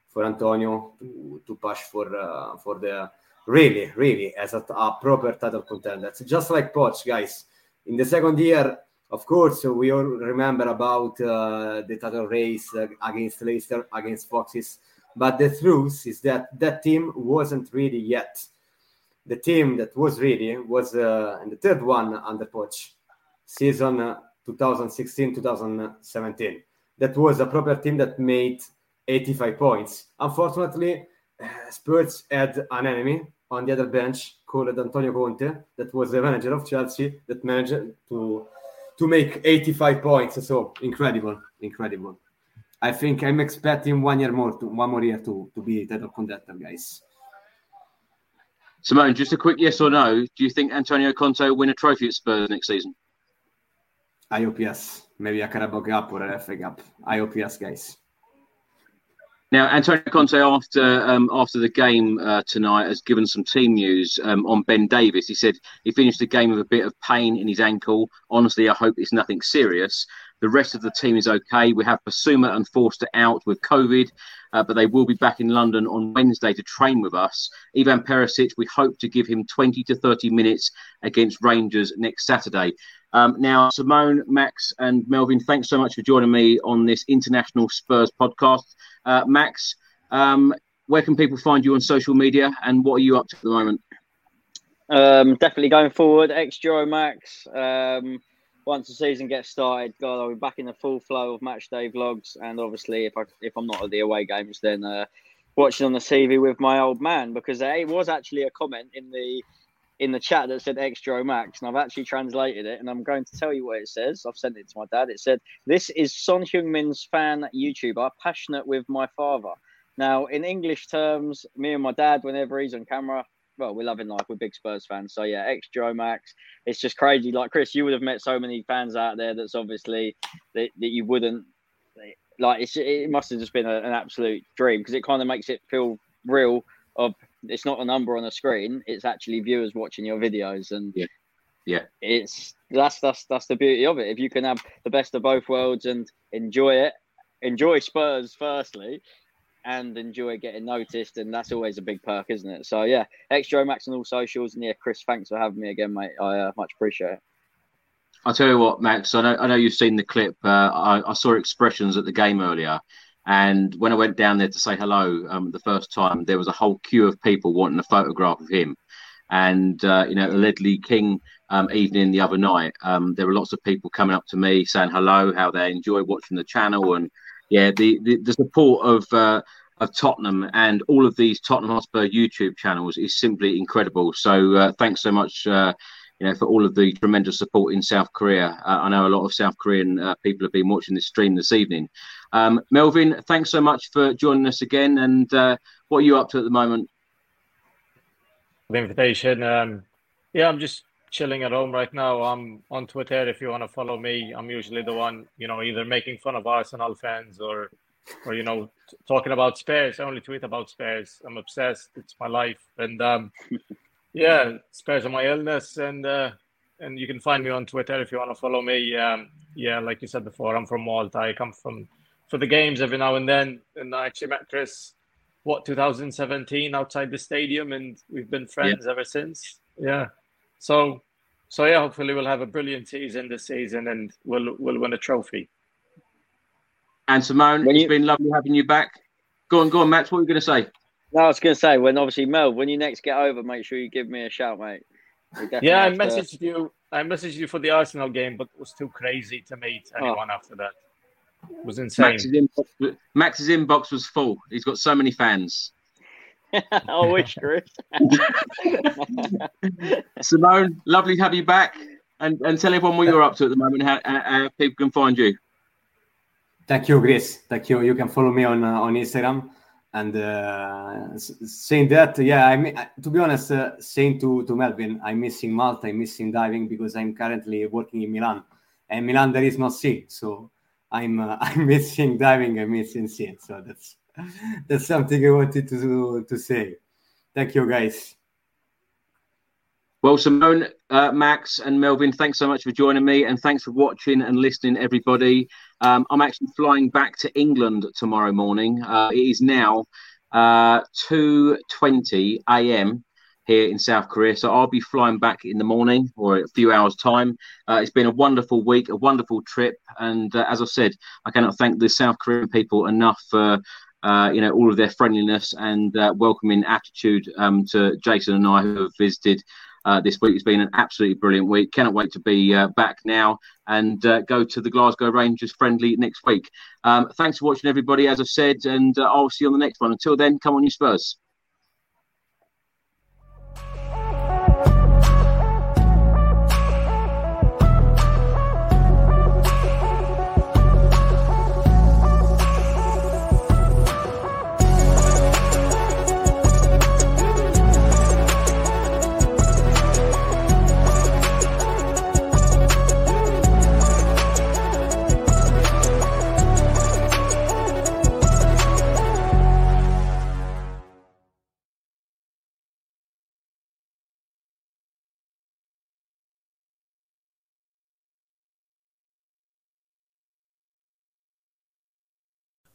for Antonio to, to push for uh, for the really, really as a, a, proper title contender. It's just like Poch, guys. In the second year, of course, we all remember about uh, the title race uh, against Leicester, against Foxes. But the truth is that that team wasn't ready yet. The team that was ready was uh, the third one under Poch, season 2016-2017. Uh, that was a proper team that made 85 points. Unfortunately, Spurs had an enemy on the other bench called Antonio Conte, that was the manager of Chelsea, that managed to to make 85 points. So incredible, incredible. I think I'm expecting one year more, to, one more year to to be title contender, guys. Simone, just a quick yes or no. Do you think Antonio Conte will win a trophy at Spurs next season? I hope yes. Maybe a Carabao Cup or a FA Cup. I hope yes, guys. Now, Antonio Conte, after um, after the game uh, tonight, has given some team news um, on Ben Davies. He said he finished the game with a bit of pain in his ankle. Honestly, I hope it's nothing serious. The rest of the team is okay. We have Bissouma and Forster out with COVID, uh, but they will be back in London on Wednesday to train with us. Ivan Perisic, we hope to give him 20 to 30 minutes against Rangers next Saturday. Um, now, Simone, Max, and Melvyn, thanks so much for joining me on this International Spurs podcast. Uh, Max, um, where can people find you on social media and what are you up to at the moment? Um, definitely going forward, ex Max. Um, once the season gets started, God, I'll be back in the full flow of match day vlogs, and obviously, if I if I'm not at the away games, then uh, watching on the TV with my old man because it was actually a comment in the in the chat that said extra max and I've actually translated it and I'm going to tell you what it says. I've sent it to my dad. It said, This is Son Heung-min's fan YouTuber, passionate with my father. Now, in English terms, me and my dad, whenever he's on camera, well, we're loving life. We're big Spurs fans. So yeah, extra max. It's just crazy. Like Chris, you would have met so many fans out there that's obviously that, that you wouldn't like. It must have just been a, an absolute dream because it kind of makes it feel real of it's not a number on a screen it's actually viewers watching your videos and yeah. Yeah. it's that's that's that's the beauty of it. If you can have the best of both worlds and enjoy it enjoy spurs firstly and enjoy getting noticed and that's always a big perk isn't it? So yeah extra max on all socials. And yeah chris thanks for having me again mate. I uh, much appreciate it. I'll tell you what, Max. I know, I know you've seen the clip. Uh, I, I saw expressions at the game earlier, and when I went down there to say hello um, the first time, there was a whole queue of people wanting a photograph of him. And uh, you know, the Ledley King um, evening the other night, um, there were lots of people coming up to me saying hello, how they enjoy watching the channel, and yeah, the the, the support of uh, of Tottenham and all of these Tottenham Hotspur YouTube channels is simply incredible. So uh, thanks so much uh, you know, for all of the tremendous support in South Korea. Uh, I know a lot of South Korean uh, people have been watching this stream this evening. Um, Melvyn, thanks so much for joining us again. And uh, what are you up to at the moment? The invitation. Um, yeah, I'm just chilling at home right now. I'm on Twitter. If you want to follow me, I'm usually the one, you know, either making fun of Arsenal fans or, or you know, t- talking about Spurs. I only tweet about Spurs. I'm obsessed. It's my life. And um, yeah, Spurs of my illness, and uh, and you can find me on Twitter if you want to follow me. Um, yeah, like you said before, I'm from Malta. I come from for the games every now and then, and I actually met Chris, what 2017 outside the stadium, and we've been friends yeah. ever since. Yeah, so so yeah, hopefully we'll have a brilliant season this season, and we'll we'll win a trophy. And Simone, you... it's been lovely having you back. Go on, go on, Max. What are you going to say? No, I was going to say when obviously Mel, when you next get over, make sure you give me a shout, mate. Yeah, I messaged to... you. I messaged you for the Arsenal game, but it was too crazy to meet oh. anyone oh. after that. It was insane. Max's inbox, Max's inbox was full. He's got so many fans. I wish, Chris. Simone, lovely to have you back. And, and tell everyone what you're up to at the moment, how, how people can find you. Thank you, Chris. Thank you. You can follow me on uh, on Instagram and uh, saying that, yeah, I mean, to be honest, uh, saying to, to Melvyn, I'm missing Malta, I'm missing diving because I'm currently working in Milan, and Milan there is no sea, so I'm uh, I'm missing diving, I'm missing sea. So that's that's something I wanted to to say. Thank you, guys. Well, Simone, uh, Max, and Melvyn, thanks so much for joining me, and thanks for watching and listening, everybody. Um, I'm actually flying back to England tomorrow morning. Uh, it is now uh, 2:20 a.m. here in South Korea, so I'll be flying back in the morning or a few hours' time. Uh, it's been a wonderful week, a wonderful trip, and uh, as I said, I cannot thank the South Korean people enough for. Uh, you know all of their friendliness and uh, welcoming attitude um, to Jason and I who have visited uh, this week. It's been an absolutely brilliant week. Cannot wait to be uh, back now and uh, go to the Glasgow Rangers friendly next week. Um, thanks for watching, everybody, as I said, and uh, I'll see you on the next one. Until then, come on, you Spurs.